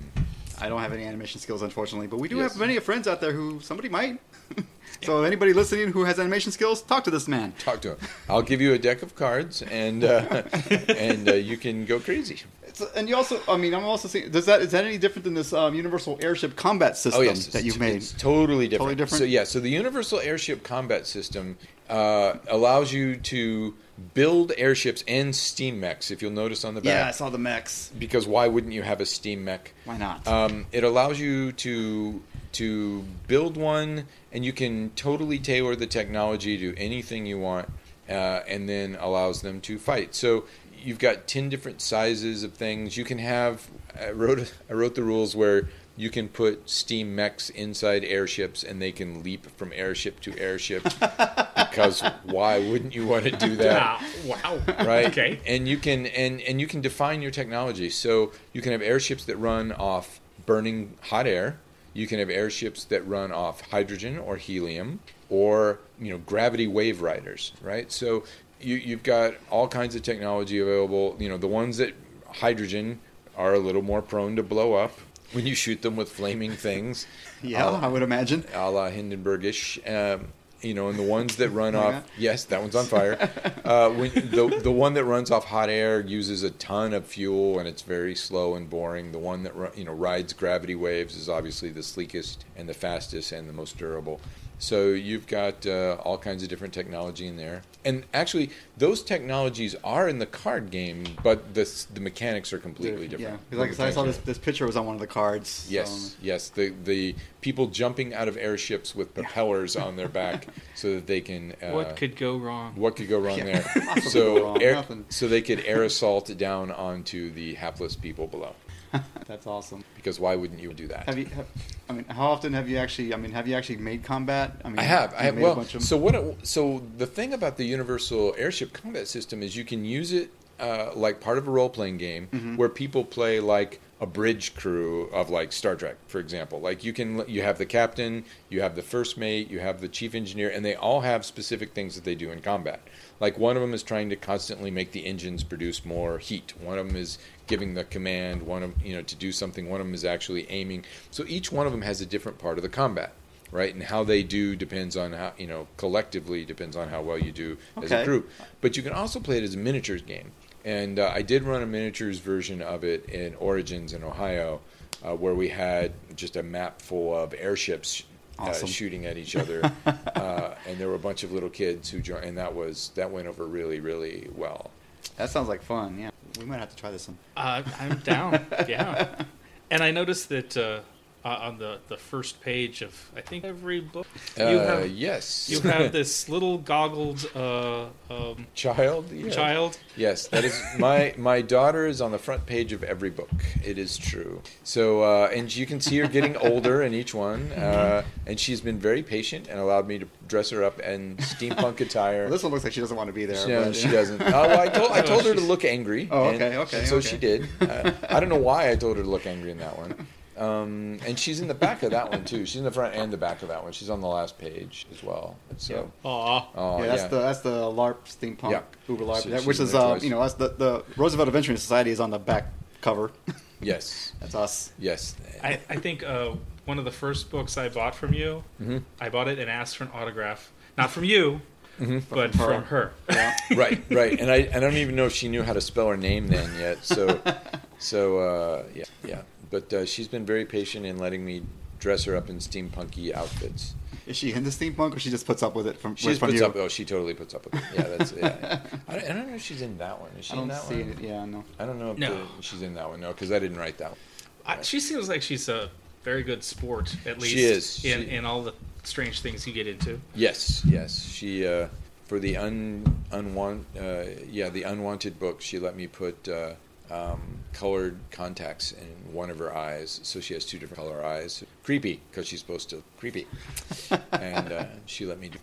I don't have any animation skills, unfortunately, but we do Yes. have many friends out there who somebody might. <laughs> so anybody listening who has animation skills, talk to this man. talk to him. I'll give you a deck of cards, and uh, <laughs> and uh, you can go crazy. It's, and you also, I mean, I'm also seeing. Does that is that any different than this um, universal airship combat system oh yes, that you've made? It's totally different. Totally different? So yeah, so the Universal Airship Combat System uh, allows you to build airships and steam mechs. If you'll notice on the back, yeah, I saw the mechs. because why wouldn't you have a steam mech? Why not? Um, it allows you to to build one, and you can totally tailor the technology to anything you want, uh, and then allows them to fight. So you've got ten different sizes of things. You can have. I wrote I wrote the rules where you can put steam mechs inside airships and they can leap from airship to airship <laughs> because why wouldn't you want to do that? Ah, wow. right Okay. and you can and and you can define your technology so you can have airships that run off burning hot air you can have airships that run off hydrogen or helium or you know gravity wave riders right so you, you've got all kinds of technology available you know the ones that hydrogen are a little more prone to blow up when you shoot them with flaming things <laughs> Yeah, Uh, I would imagine. a la Hindenburgish. Um, you know, and the ones that run <laughs> off, that? yes, that one's on fire. <laughs> Uh, when, the the one that runs off hot air uses a ton of fuel and it's very slow and boring. The one that you know rides gravity waves is obviously the sleekest and the fastest and the most durable. So you've got uh, all kinds of different technology in there, and actually those technologies are in the card game, but the the mechanics are completely different. Yeah, different. 'cause like I saw this this picture was on one of the cards. so- Yes, yes. The the people jumping out of airships with propellers on their back <laughs> so that they can. Uh, what could go wrong? what could go wrong Yeah, there? <laughs> possibly go So wrong, air, so they could air assault down onto the hapless people below. <laughs> That's awesome. Because why wouldn't you do that? Have you? Have, I mean, how often have you actually? I mean, have you actually made combat? I mean, I have. I have. Well, bunch of so what? It, so the thing about the universal airship combat system is you can use it uh, like part of a role playing game Mhm. where people play like a bridge crew of like Star Trek, for example. Like you can you have the captain, you have the first mate, you have the chief engineer, and they all have specific things that they do in combat. Like one of them is trying to constantly make the engines produce more heat. One of them is giving the command. One of you know to do something. One of them is actually aiming. So each one of them has a different part of the combat right? And how they do depends on how you know collectively depends on how well you do as a Okay. group. But you can also play it as a miniatures game, and uh, I did run a miniatures version of it in Origins in Ohio, uh, where we had just a map full of airships. Uh, Awesome. shooting at each other, <laughs> uh, and there were a bunch of little kids who joined, and that was that went over really, really well. that sounds like fun. Yeah, we might have to try this one. Uh, I'm down. <laughs> yeah. And I noticed that uh, uh, on the, the first page of I think every book you Uh, have yes, you have this little goggled uh, um, child. yeah. child. Yes, that is my my daughter is on the front page of every book. It is true. So uh, and you can see her getting older in each one, <laughs> uh, and she's been very patient and allowed me to dress her up in steampunk attire. <laughs> Well, this one looks like she doesn't want to be there. no, but, she yeah. doesn't. Oh, well, I told I <laughs> told her to look angry. Oh, okay, okay, and so okay. she did. Uh, I don't know why I told her to look angry in that one. Um, and she's in the back of that one too. She's in the front and the back of that one. She's on the last page as well. So, Aw. oh yeah, that's the that's the LARP steampunk Yeah. Uber LARP, So which is uh, you know that's the the Roosevelt Adventuring Society is on the back cover. <laughs> yes, that's us. yes. I, I think uh, one of the first books I bought from you, hmm I bought it and asked for an autograph. Not from you, hmm but from her. from her. Yeah. <laughs> right, right. And I, I don't even know if she knew how to spell her name then yet. So, <laughs> so uh, yeah, yeah. But uh, she's been very patient in letting me dress her up in steampunky outfits. Is she into steampunk or she just puts up with it from She with just from puts you? up. Oh, she totally puts up with it. Yeah, that's yeah. <laughs> I, don't, I don't know if she's in that one. Is she I don't in that see one? it. Yeah, no. I don't know if No. the, she's in that one. No, because I didn't write that one. I, she seems like she's a very good sport, at least She is. in She- in all the strange things you get into. Yes, yes. She uh, for the un unwant uh, yeah the unwanted book. She let me put uh, um, colored contacts in one of her eyes, so she has two different color eyes. Creepy because she's supposed to creepy, <laughs> and uh, she let me do.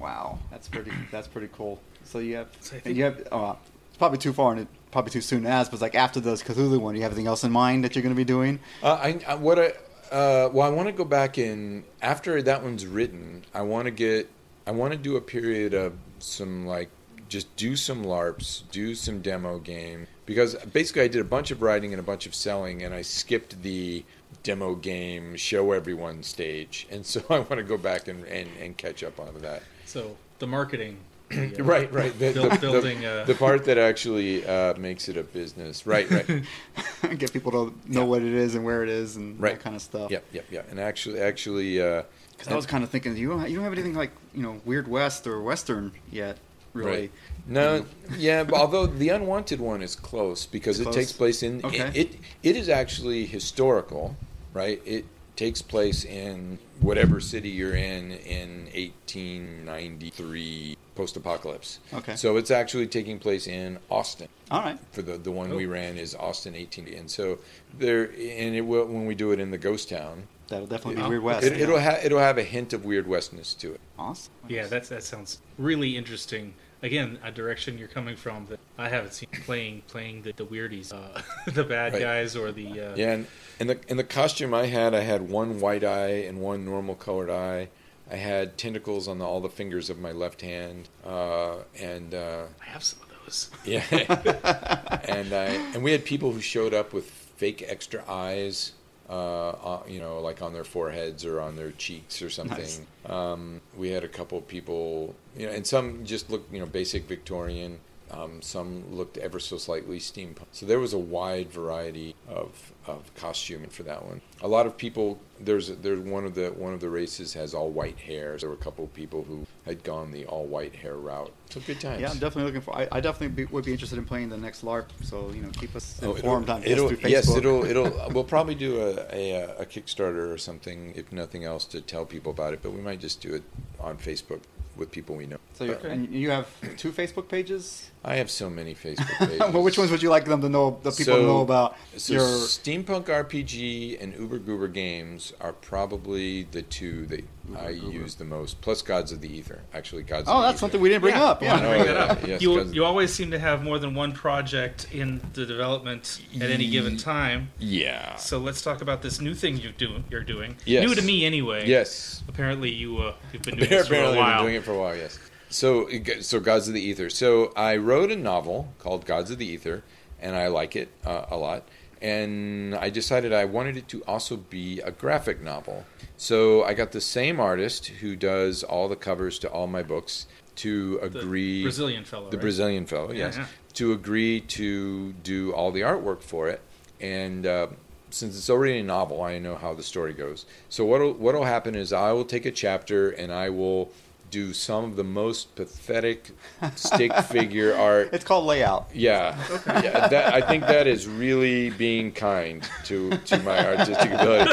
Wow, that's pretty. That's pretty cool. So you have, So I and think- you have. Uh, it's probably too far and it, probably too soon to ask. But it's like after this Cthulhu one, do you have anything else in mind that you're going to be doing? Uh, I, I what I uh, well I want to go back in after that one's written, I want to get I want to do a period of some like just do some LARPs, do some demo game because basically I did a bunch of writing and a bunch of selling and I skipped the demo game show everyone stage <laughs> and so I want to go back and, and, and catch up on that. So the marketing, the, <clears throat> uh, Right, right. The, build- the- building. the, uh, the part that actually uh, makes it a business. Right, right. <laughs> Get people to know Yeah. what it is and where it is and Right. that kind of stuff. Yep, yep, yep. And actually, actually, uh, Because I was kind of thinking, you don't, you don't have anything like you know Weird West or Western yet, really. Right. No, yeah, but although the unwanted one is close because It's it takes place in Okay. it, it. It is actually historical, right? It takes place in whatever city you're in in 1893 post-apocalypse. Okay. So it's actually taking place in Austin. All right. For the the one Oh. we ran is Austin 18, and so there and it will when we do it in the ghost town. That'll definitely be Oh, Weird West. It, it'll ha- it'll have a hint of weird westness to it. awesome. Yeah, that's that sounds really interesting. Again, a direction you're coming from that I haven't seen playing playing the, the weirdies, uh, <laughs> the bad Right. guys or the uh, Yeah, and, and the and the costume I had, I had one white eye and one normal colored eye. I had tentacles on the, all the fingers of my left hand, uh, and uh, I have some of those. <laughs> yeah, <laughs> and I and we had people who showed up with fake extra eyes, uh, uh, you know, like on their foreheads or on their cheeks or something. Nice. Um, we had a couple of people, you know, and some just looked, you know, basic Victorian. Um, some looked ever so slightly steampunk. So there was a wide variety of, of costuming for that one. A lot of people. There's there's one of the one of the races has all white hair. There were a couple of people who had gone the all white hair route. So good times. Yeah, I'm definitely looking for. I, I definitely be, would be interested in playing the next LARP. So you know, keep us Oh, informed on it'll, through Facebook. yes, it'll <laughs> it'll we'll probably do a, a a Kickstarter or something if nothing else to tell people about it. But we might just do it on Facebook with people we know. So you're, But and you have two Facebook pages. I have so many Facebook <laughs> pages. well, which ones would you like them to know? The people So- know about So your. Steampunk RPG and Uber Goober Games are probably the two that Uber I Goober. use the most. Plus Gods of the Ether, actually Gods. of Oh, that's Ether. something we didn't bring up. I Yeah. bring that up. yes, you, 'cause- you always seem to have more than one project in the development at any given time. Yeah. So let's talk about this new thing you do, you're doing. Yes. New to me, anyway. Yes. Apparently, you uh, you've been doing this for a Apparently, I've while. been doing it for a while. Yes. So, so Gods of the Ether. So I wrote a novel called Gods of the Ether, and I like it uh, a lot. And I decided I wanted it to also be a graphic novel. So I got the same artist who does all the covers to all my books to The agree. Brazilian fellow. the right? Brazilian fellow, Yeah, yes, yeah. to agree to do all the artwork for it. And uh, since it's already a novel, I know how the story goes. So what'll what'll happen is I will take a chapter and I will do some of the most pathetic stick <laughs> figure art. It's called layout. Yeah, yeah. That, I think that is really being kind to to my artistic <laughs> ability.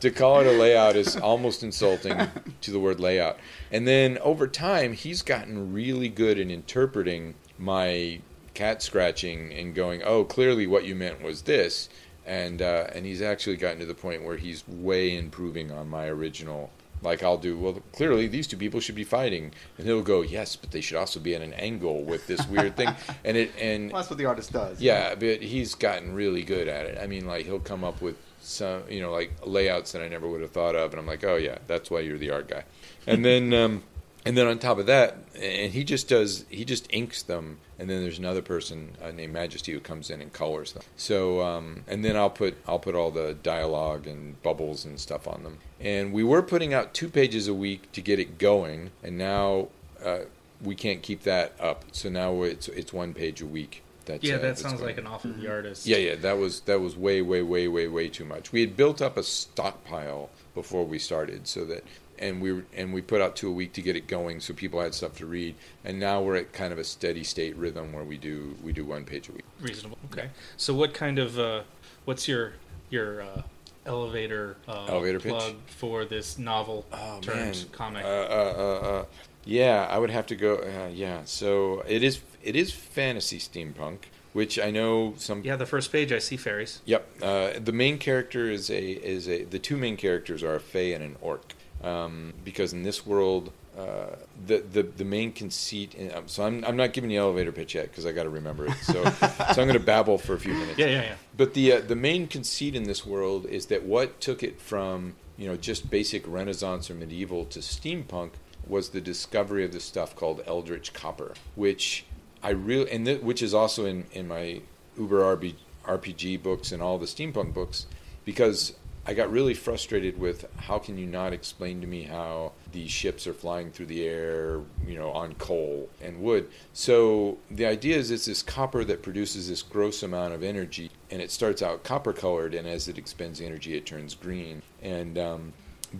To call it a layout is almost insulting to the word layout. And then over time, he's gotten really good in interpreting my cat scratching and going, "Oh, clearly what you meant was this." And uh, and he's actually gotten to the point where he's way improving on my original. Like I'll do well. Clearly, these two people should be fighting, and he'll go, "Yes, but they should also be at an angle with this weird thing." <laughs> And it and Well, that's what the artist does. yeah, but he's gotten really good at it. I mean, like he'll come up with some, you know, like layouts that I never would have thought of, and I'm like, oh yeah, that's why you're the art guy. And then, um, and then on top of that, and he just does, he just inks them, and then there's another person uh, named Majesty who comes in and colors them. So, um, and then I'll put, I'll put all the dialogue and bubbles and stuff on them. And we were putting out two pages a week to get it going, and now. Uh, we can't keep that up, so now it's it's one page a week. That's, Yeah, uh, that sounds like an off of the artist. yeah, yeah, that was that was way, way, way, way, way too much. We had built up a stockpile before we started, so that and we were- and we put out two a week to get it going, so people had stuff to read. And now we're at kind of a steady state rhythm where we do we do one page a week. Reasonable. Okay. So, what kind of uh, what's your your uh, elevator uh, Elevator pitch? plug for this novel Oh turned comic? Uh, uh, uh, uh, yeah, I would have to go. Uh, yeah, so it is it is fantasy steampunk, which I know some yeah, the first page I see fairies. Yep. Uh, the main character is a is a the two main characters are a fae and an orc. Um, because in this world, uh, the, the the main conceit. In, um, so I'm I'm not giving the elevator pitch yet because I got to remember it. So so I'm going to babble for a few minutes. Yeah, yeah, yeah. But the uh, the main conceit in this world is that what took it from you know just basic Renaissance or medieval to steampunk was the discovery of this stuff called Eldritch Copper, which I really and th- which is also in in my Uber RB, RPG books and all the steampunk books because I got really frustrated with how can you not explain to me how these ships are flying through the air, you know, on coal and wood. So the idea is it's this copper that produces this gross amount of energy, and it starts out copper colored, and as it expends energy, it turns green. And um,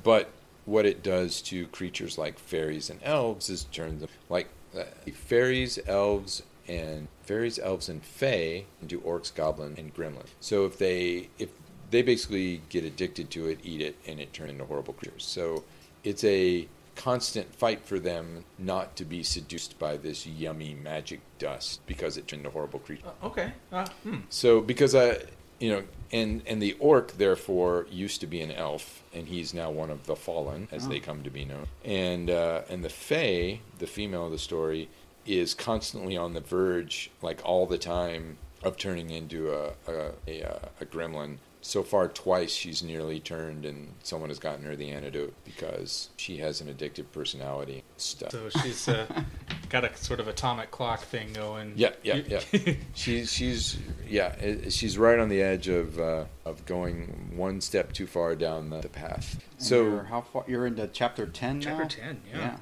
but what it does to creatures like fairies and elves is turn them like uh, fairies, elves, and fairies, elves, and fae into orcs, goblin, and gremlin. So if they if they basically get addicted to it, eat it, and it turns into horrible creatures. So it's a constant fight for them not to be seduced by this yummy magic dust because it turned into horrible creatures. Uh, okay. Uh, hmm. So because I, you know, and and the orc therefore used to be an elf, and he's now one of the fallen, as Oh. they come to be known. And uh, and the fae, the female of the story, is constantly on the verge, like all the time, of turning into a a, a, uh, a gremlin. So far, twice she's nearly turned, and someone has gotten her the antidote because she has an addictive personality. Stuff. So she's uh, <laughs> got a sort of atomic clock thing going. Yeah, yeah, yeah. <laughs> She's she's yeah, she's right on the edge of uh, of going one step too far down the, the path. And So you're how far? You're into chapter ten now. Chapter 10, yeah. Yeah.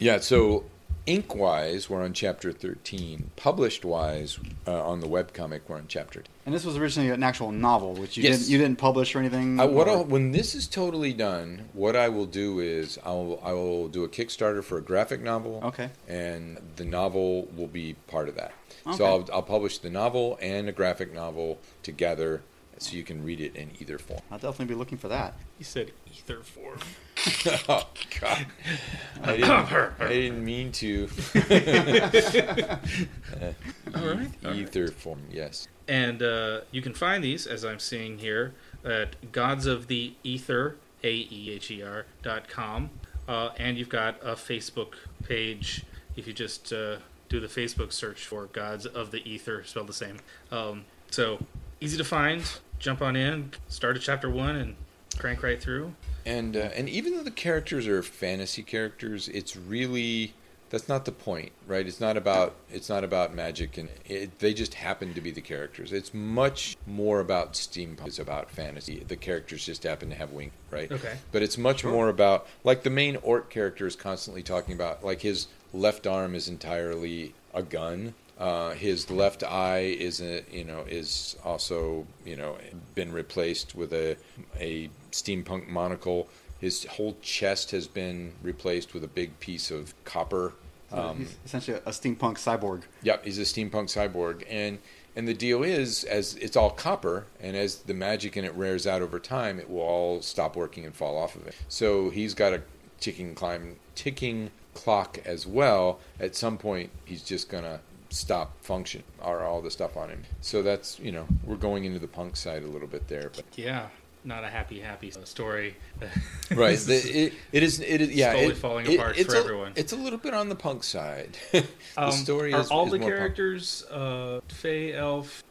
yeah, so ink wise, we're on chapter thirteen. Published wise, uh, on the webcomic, we're on chapter. 10. And this was originally an actual novel, which you Yes. didn't you didn't publish or anything. I, what or- I'll, when this is totally done, what I will do is I'll I will do a Kickstarter for a graphic novel. Okay. and the novel will be part of that. Okay. So I'll, I'll publish the novel and a graphic novel together, so you can read it in either form. I'll definitely be looking for that. You said ether form. <laughs> oh God, I didn't, I didn't mean to. Uh, <laughs> <laughs> All right, all right. Ether form, yes. And uh, you can find these, as I'm seeing here, at Gods of the Ether, A E H E R, dot com. Uh, and you've got a Facebook page. If you just uh, do the Facebook search for Gods of the Ether, spelled the same. Um, so easy to find. Jump on in, start at chapter one, and crank right through. And uh, and even though the characters are fantasy characters, it's really that's not the point, right? It's not about it's not about magic, and it, they just happen to be the characters. It's much more about steampunk. It's about fantasy. The characters just happen to have wings, right? Okay. But it's much Sure. more about like the main orc character is constantly talking about like his left arm is entirely a gun. Uh, his left eye is a, you know is also you know been replaced with a a steampunk monocle. His whole chest has been replaced with a big piece of copper. Um, he's essentially a steampunk cyborg. Yep, he's a steampunk cyborg, and and the deal is, as it's all copper, and as the magic in it wears out over time, it will all stop working and fall off of it. So he's got a ticking climb, ticking clock as well. At some point, he's just gonna stop function or all the stuff on him. So that's you know we're going into the punk side a little bit there, but Yeah, not a happy, happy story. <laughs> right, the, it, it is it is yeah Slowly it- falling it- apart it's for a, everyone. It's a little bit on the punk side. <laughs> the Um, story are is all is the characters uh, Fey, Elf,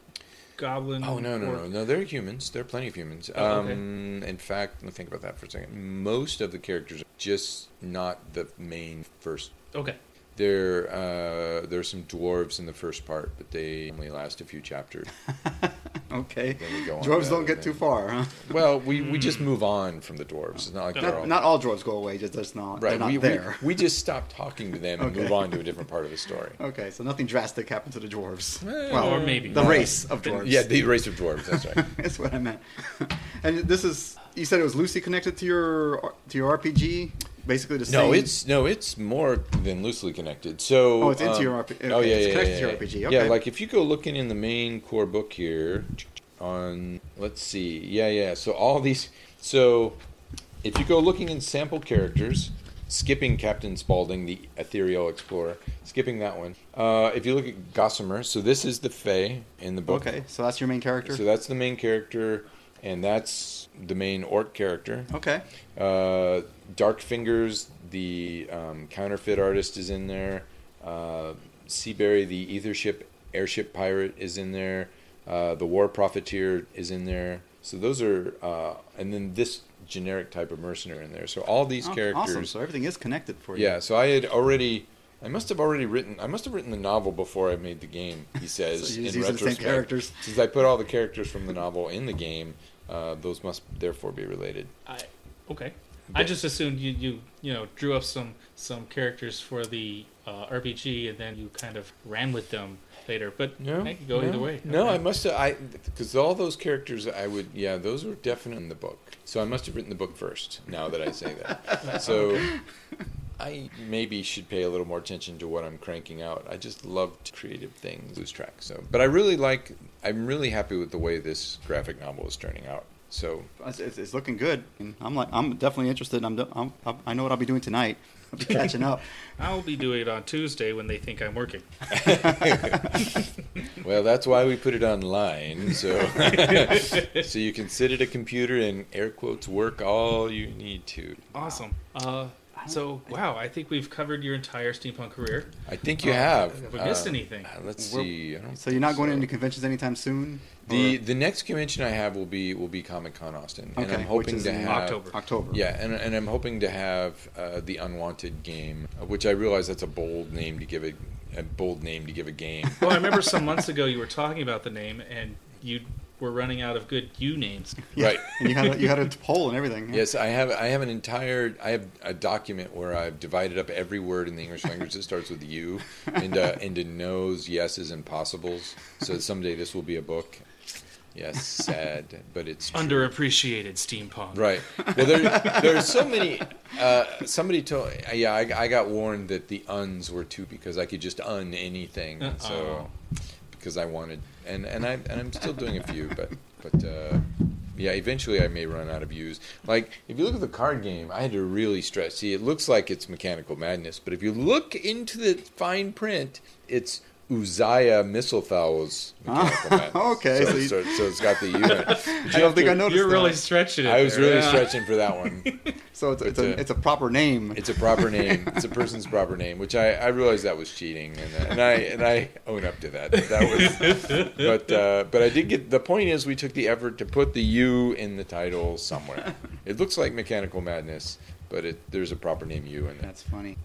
Goblin? Oh no no orc? no no! They're humans. There are plenty of humans. Oh, okay. um, In fact, let me think about that for a second. Most of the characters are just not the main first. Okay. There uh, there's some dwarves in the first part, but they only last a few chapters. <laughs> okay. Then we go on to Dwarves don't get too far, huh? Well, we, we just Hmm. move on from the dwarves. It's not like they're all Not, not all dwarves go away, just that's not, they're right. not We, we there. we just <laughs> stop talking to them and Okay. move on to a different part of the story. Okay, so nothing drastic happened to the dwarves. Well, well, or maybe. the race of dwarves. Yeah, the race of dwarves. That's right. <laughs> That's what I meant. and this is you said it was loosely connected to your to your RPG, basically the same. No, it's no, it's more than loosely connected. So Oh, it's into um, your RP Oh yeah, it's yeah, connected yeah, to your yeah. RPG, Yeah, like if you go looking in the main core book here, on let's see, yeah, yeah. So all these, so if you go looking in sample characters, skipping Captain Spaulding, the ethereal explorer, skipping that one. Uh, if you look at Gossamer, so this is the Fae in the book. okay. So that's your main character. So that's the main character, and that's the main orc character. okay. Uh, Dark Fingers, the um, counterfeit artist, is in there. Uh, Seaberry, the ethership airship pirate, is in there. Uh, the war profiteer is in there. So those are, uh, and then this generic type of mercenary in there. So all these Oh, characters. Awesome. So everything is connected for you. Yeah, so I had already. I must have already written. I must have written the novel before I made the game. He <laughs> says So in you're the same retrospect. characters. Since I put all the characters from the novel in the game, uh, those must therefore be related. I, okay. I just assumed you, you you know drew up some some characters for the uh, RPG and then you kind of ran with them later. But No, hey, go no, either way. No, Okay. I must have. I because all those characters, I would. Yeah, those were definitely in the book. So I must have written the book first. Now that I say that, <laughs> so I maybe should pay a little more attention to what I'm cranking out. I just loved creative things, lose track. So, but I really like. I'm really happy with the way this graphic novel is turning out. So It's, it's, it's looking good. And I'm like, I'm definitely interested. I'm, I'm, I know what I'll be doing tonight. I'll be catching up. <laughs> I'll be doing it on Tuesday when they think I'm working. <laughs> Well, that's why we put it online, so <laughs> so you can sit at a computer and air quotes work all you need to. Awesome. Uh, so wow, I think we've covered your entire steampunk career. I think you Uh, have. have we missed anything? uh, let's We're- see. I don't So you're not going so. into conventions anytime soon? the Or the next convention I have will be will be Comic Con Austin, and Okay, I'm which hoping is to in have October. October. Yeah, and, and I'm hoping to have uh, the Unwanted game, uh, which I realize that's a bold name to give a, a bold name to give a game. Well, I remember some <laughs> months ago you were talking about the name, and you were running out of good U names. Yeah. <laughs> Right. And you had a, you had a poll and everything. yeah. Yes, I have. I have an entire. I have a document where I've divided up every word in the English language that starts with U into into no's, yeses, and possibles. So someday this will be a book. Yes, sad, but it's true. Underappreciated steampunk. Right. Well, there there are so many. Uh, somebody told. Yeah, I, I got warned that the uns were too because I could just un anything. Uh-oh. So because I wanted, and and I and I'm still doing a few, but but uh, yeah, eventually I may run out of use. Like if you look at the card game, I had to really stress. See, it looks like it's mechanical madness, but if you look into the fine print, it's. Uzziah Mistlethau's mechanical madness. okay, so, so you- so, so it's got the <laughs> U. in it. You I don't have think to- I noticed You're really stretching it. I was there. really Yeah. stretching for that one. <laughs> So it's, it's, But, a, uh, it's a proper name. It's a proper name. <laughs> It's a person's proper name, which I, I realized that was cheating, and, and I and I own up to that. That was, but uh, but I did get the point is we took the effort to put the U in the title somewhere. It looks like Mechanical Madness, but it there's a proper name U in there. That's funny.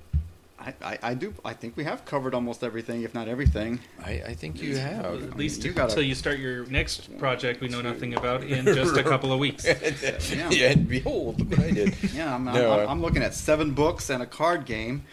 I, I, I do. I think we have covered almost everything, if not everything. I, I think you have. At least You gotta- until you start your next project we know nothing about in just a <laughs> couple of weeks. <laughs> Yeah. yeah, and behold, look what I did. <laughs> Yeah, I'm, No, I'm, uh, I'm looking at seven books and a card game,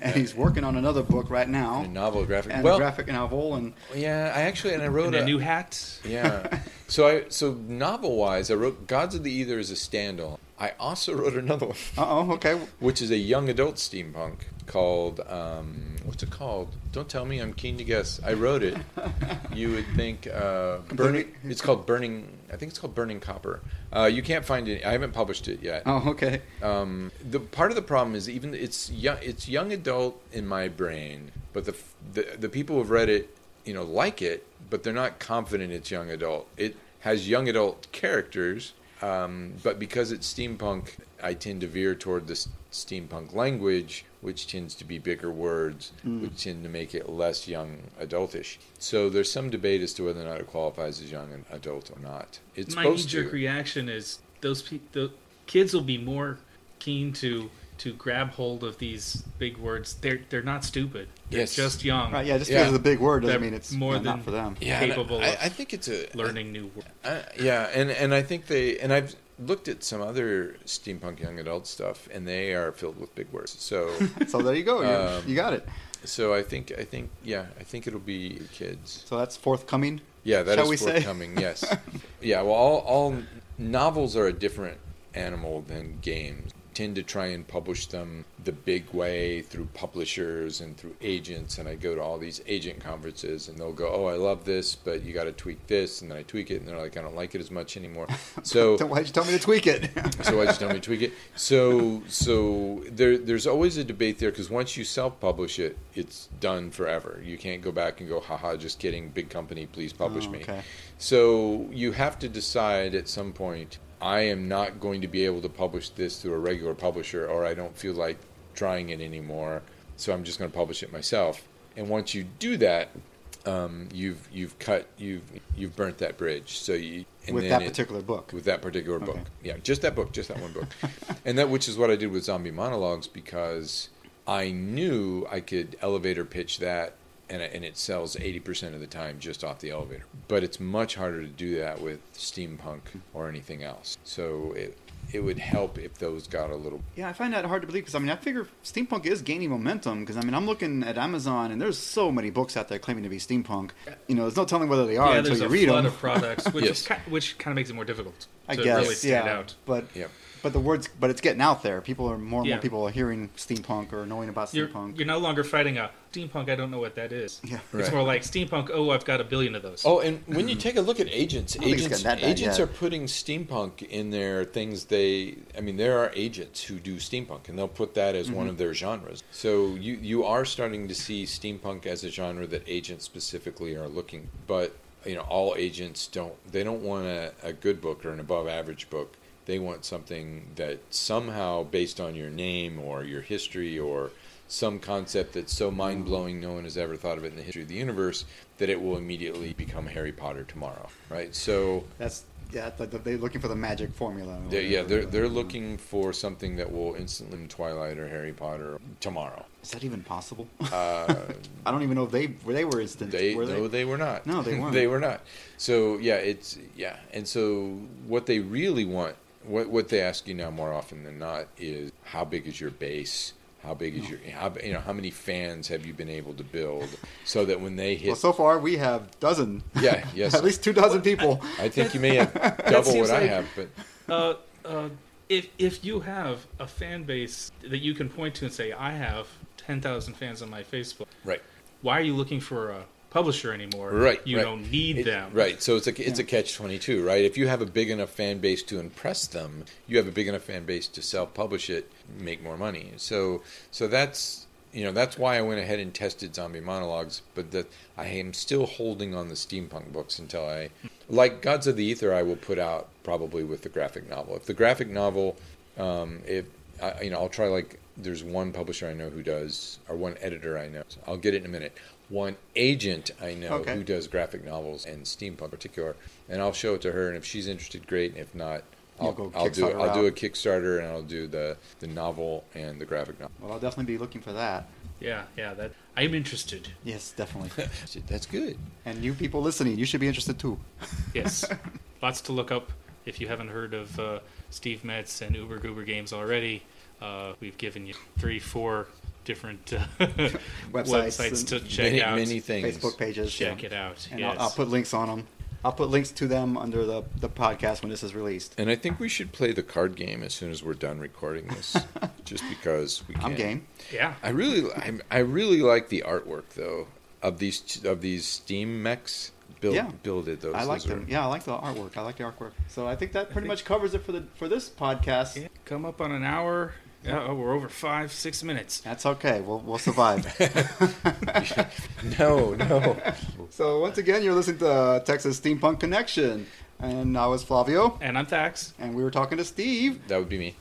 and he's working on another book right now, A novel graphic. and well, a graphic novel, and yeah, I actually and I wrote And a new hat. Yeah. So I so novel wise, I wrote Gods of the Ether as a standalone. I also <laughs> wrote another one, uh oh, okay. <laughs> which is a young adult steampunk called um, what's it called? Don't tell me. I'm keen to guess. I wrote it. <laughs> You would think uh, burning. It's called Burning. I think it's called Burning Copper. Uh, you can't find it. I haven't published it yet. Oh, okay. Um, the part of the problem is even it's young, it's young adult in my brain, but the, the the people who've read it, you know, like it, but they're not confident it's young adult. It has young adult characters, um, but because it's steampunk, I tend to veer toward the steampunk language, which tends to be bigger words, Mm. which tend to make it less young adultish. So there's some debate as to whether or not it qualifies as young and adult or not. It's My supposed knee-jerk reaction is those pe- the kids will be more keen to to grab hold of these big words. They're they're not stupid. They're Yes. just young. Right, yeah. Just Yeah. because it's a big word doesn't They're mean it's more more not than- for them. yeah, capable I, of I think it's a Learning new words. Uh, yeah, and and I think they and I've looked at some other steampunk young adult stuff, and they are filled with big words. So <laughs> So there you go. You, Um, you got it. so I think I think yeah, I think it'll be kids. So that's forthcoming. Yeah, that is Shall we say? forthcoming. Yes. <laughs> yeah. Well, all all novels are a different animal than games. Tend to try and publish them the big way through publishers and through agents. And I go to all these agent conferences, and they'll go, "Oh, I love this, but you got to tweak this," and then I tweak it, and they're like, "I don't like it as much anymore." <laughs> So why'd you tell me to tweak it? <laughs> so why just tell me to tweak it? So so there there's always a debate there because once you self publish it, it's done forever. You can't go back and go, haha, just kidding, big company, please publish Oh, me. So you have to decide at some point. I am not going to be able to publish this through a regular publisher, or I don't feel like trying it anymore. So I'm just going to publish it myself. And once you do that, um, you've you've cut you've you've burnt that bridge. So you and With then that it- particular book. with that particular book. Yeah, just that book, just that one book. <laughs> and that which is what I did with Zombie Monologues because I knew I could elevator pitch that and and it sells 80% of the time just off the elevator. But it's much harder to do that with steampunk or anything else. So it it would help if those got a little Yeah, I find that hard to believe because I mean I figure steampunk is gaining momentum because I mean I'm looking at Amazon and there's so many books out there claiming to be steampunk. You know, there's no telling whether they are yeah, until there's you a read flood them. of products, <laughs> which Yes. is ki- which kind of makes it more difficult I to guess, really stand yeah. out. But yeah. But the words, but it's getting out there. People are more and Yeah. more people are hearing steampunk or knowing about You're, steampunk. you're no longer fighting a steampunk. I don't know what that is. yeah, It's more like steampunk. Oh, I've got a billion of those. Oh, and when you take a look at agents, don't think it's agents, getting that bad agents yet. are putting steampunk in their things. They, I mean, there are agents who do steampunk, and they'll put that as Mm-hmm. one of their genres. So you you are starting to see steampunk as a genre that agents specifically are looking. But you know, all agents don't. They don't want a, a good book or an above average book. They want something that somehow, based on your name or your history or some concept that's so mind blowing no one has ever thought of it in the history of the universe that it will immediately become Harry Potter tomorrow, right? So that's yeah. the- the- They're looking for the magic formula. they're, yeah, they're they're looking for something that will instantly Twilight or Harry Potter tomorrow. Is that even possible? Uh, <laughs> I don't even know if they they were instant. they were no, they were not. No, they <laughs> weren't. they were not. So yeah, it's yeah, and so what they really want, what what they ask you now more often than not is how big is your base. How big is your how you know how many fans have you been able to build so that when they hit Well, so far we have dozen. Yeah, yes. <laughs> At least two dozen people. I think you may have <laughs> double seems what I have, but Uh, uh, if if you have a fan base that you can point to and say, I have ten thousand fans on my Facebook, right, why are you looking for a publisher anymore? right, You right. don't need It- them. right. So it's a it's a catch twenty two, right? If you have a big enough fan base to impress them, you have a big enough fan base to self publish it, make more money. So so that's you know that's why I went ahead and tested zombie monologues, but that I am still holding on the steampunk books until I like Gods of the Ether. I will put out probably with the graphic novel. If the graphic novel, um, if I, you know, I'll try like there's one publisher I know who does, or one editor I know. I'll get it in a minute. One agent I know Okay. who does graphic novels and steampunk in particular, and I'll show it to her. And if she's interested, great. And if not, I'll, go I'll do Kickstarter I'll do a. Kickstarter and I'll do the the novel and the graphic novel. Well, I'll definitely be looking for that. Yeah, yeah. That I'm interested. Yes, definitely. <laughs> That's good. and you people listening, you should be interested too. <laughs> Yes, lots to look up. If you haven't heard of uh, Steve Metz and Uber Goober Games already, uh, we've given you three, four different uh, <laughs> Websites websites to check many, out. many things. Facebook pages. Check yeah. it out. And yes. I'll, I'll put links on them. I'll put links to them under the, the podcast when this is released. And I think we should play the card game as soon as we're done recording this, <laughs> just because we can. I'm game. yeah. I really, I, I really like the artwork though of these of these Steam mechs. Build, Yeah. builded those. I like those are- them. Yeah, I like the artwork. I like the artwork. So I think that pretty think- much covers it for the for this podcast. Yeah, Come up on an hour. Yeah, oh, we're over five, six minutes. That's okay. We'll we'll survive. <laughs> no, no. so once again, you're listening to Texas Steampunk Connection, and I was Flavio, And I'm Thax. and we were talking to Steve, That would be me.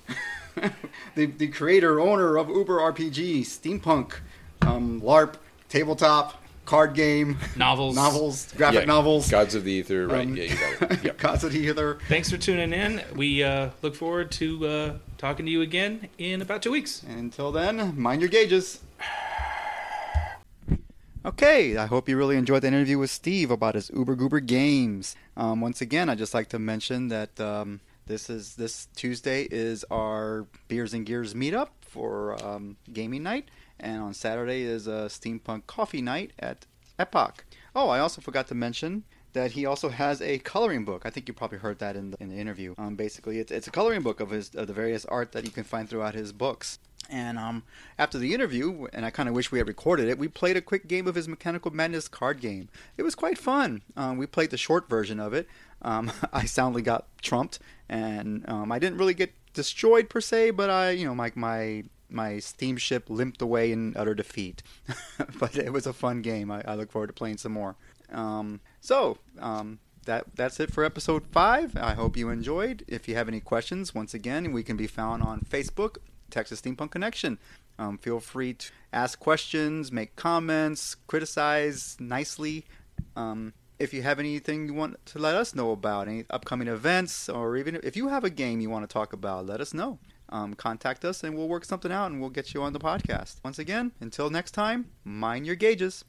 <laughs> the the creator owner of Uber RPG, Steampunk, um, LARP, tabletop, card game, Novels. <laughs> novels, graphic Yeah, novels. Gods of the Ether. Right. Um, yeah, you got it. <laughs> Yep. Gods of the Ether. Thanks for tuning in. We uh, look forward to uh, talking to you again in about two weeks. And until then, mind your gauges. Okay, I hope you really enjoyed the interview with Steve about his Uber Goober games. Um, once again, I'd just like to mention that um, this is this Tuesday is our Beers and Gears meetup for um, gaming night, and on Saturday is a steampunk coffee night at Epoch. Oh, I also forgot to mention that he also has a coloring book. I think you probably heard that in the, in the interview. Um, basically, it's, it's a coloring book of his of the various art that you can find throughout his books. And um, after the interview, and I kind of wish we had recorded it, we played a quick game of his Mechanical Madness card game. It was quite fun. Um, we played the short version of it. Um, <laughs> I soundly got trumped, and um, I didn't really get destroyed per se, but I, you know, my my my steamship limped away in utter defeat. <laughs> but it was a fun game. I, I look forward to playing some more. Um, so um, that that's it for episode five. I hope you enjoyed. If you have any questions, once again, we can be found on Facebook, Texas Steampunk Connection. Um, feel free to ask questions, make comments, criticize nicely. Um, if you have anything you want to let us know about, any upcoming events, or even if you have a game you want to talk about, let us know. Um, contact us and we'll work something out and we'll get you on the podcast. Once again, until next time, mind your gauges.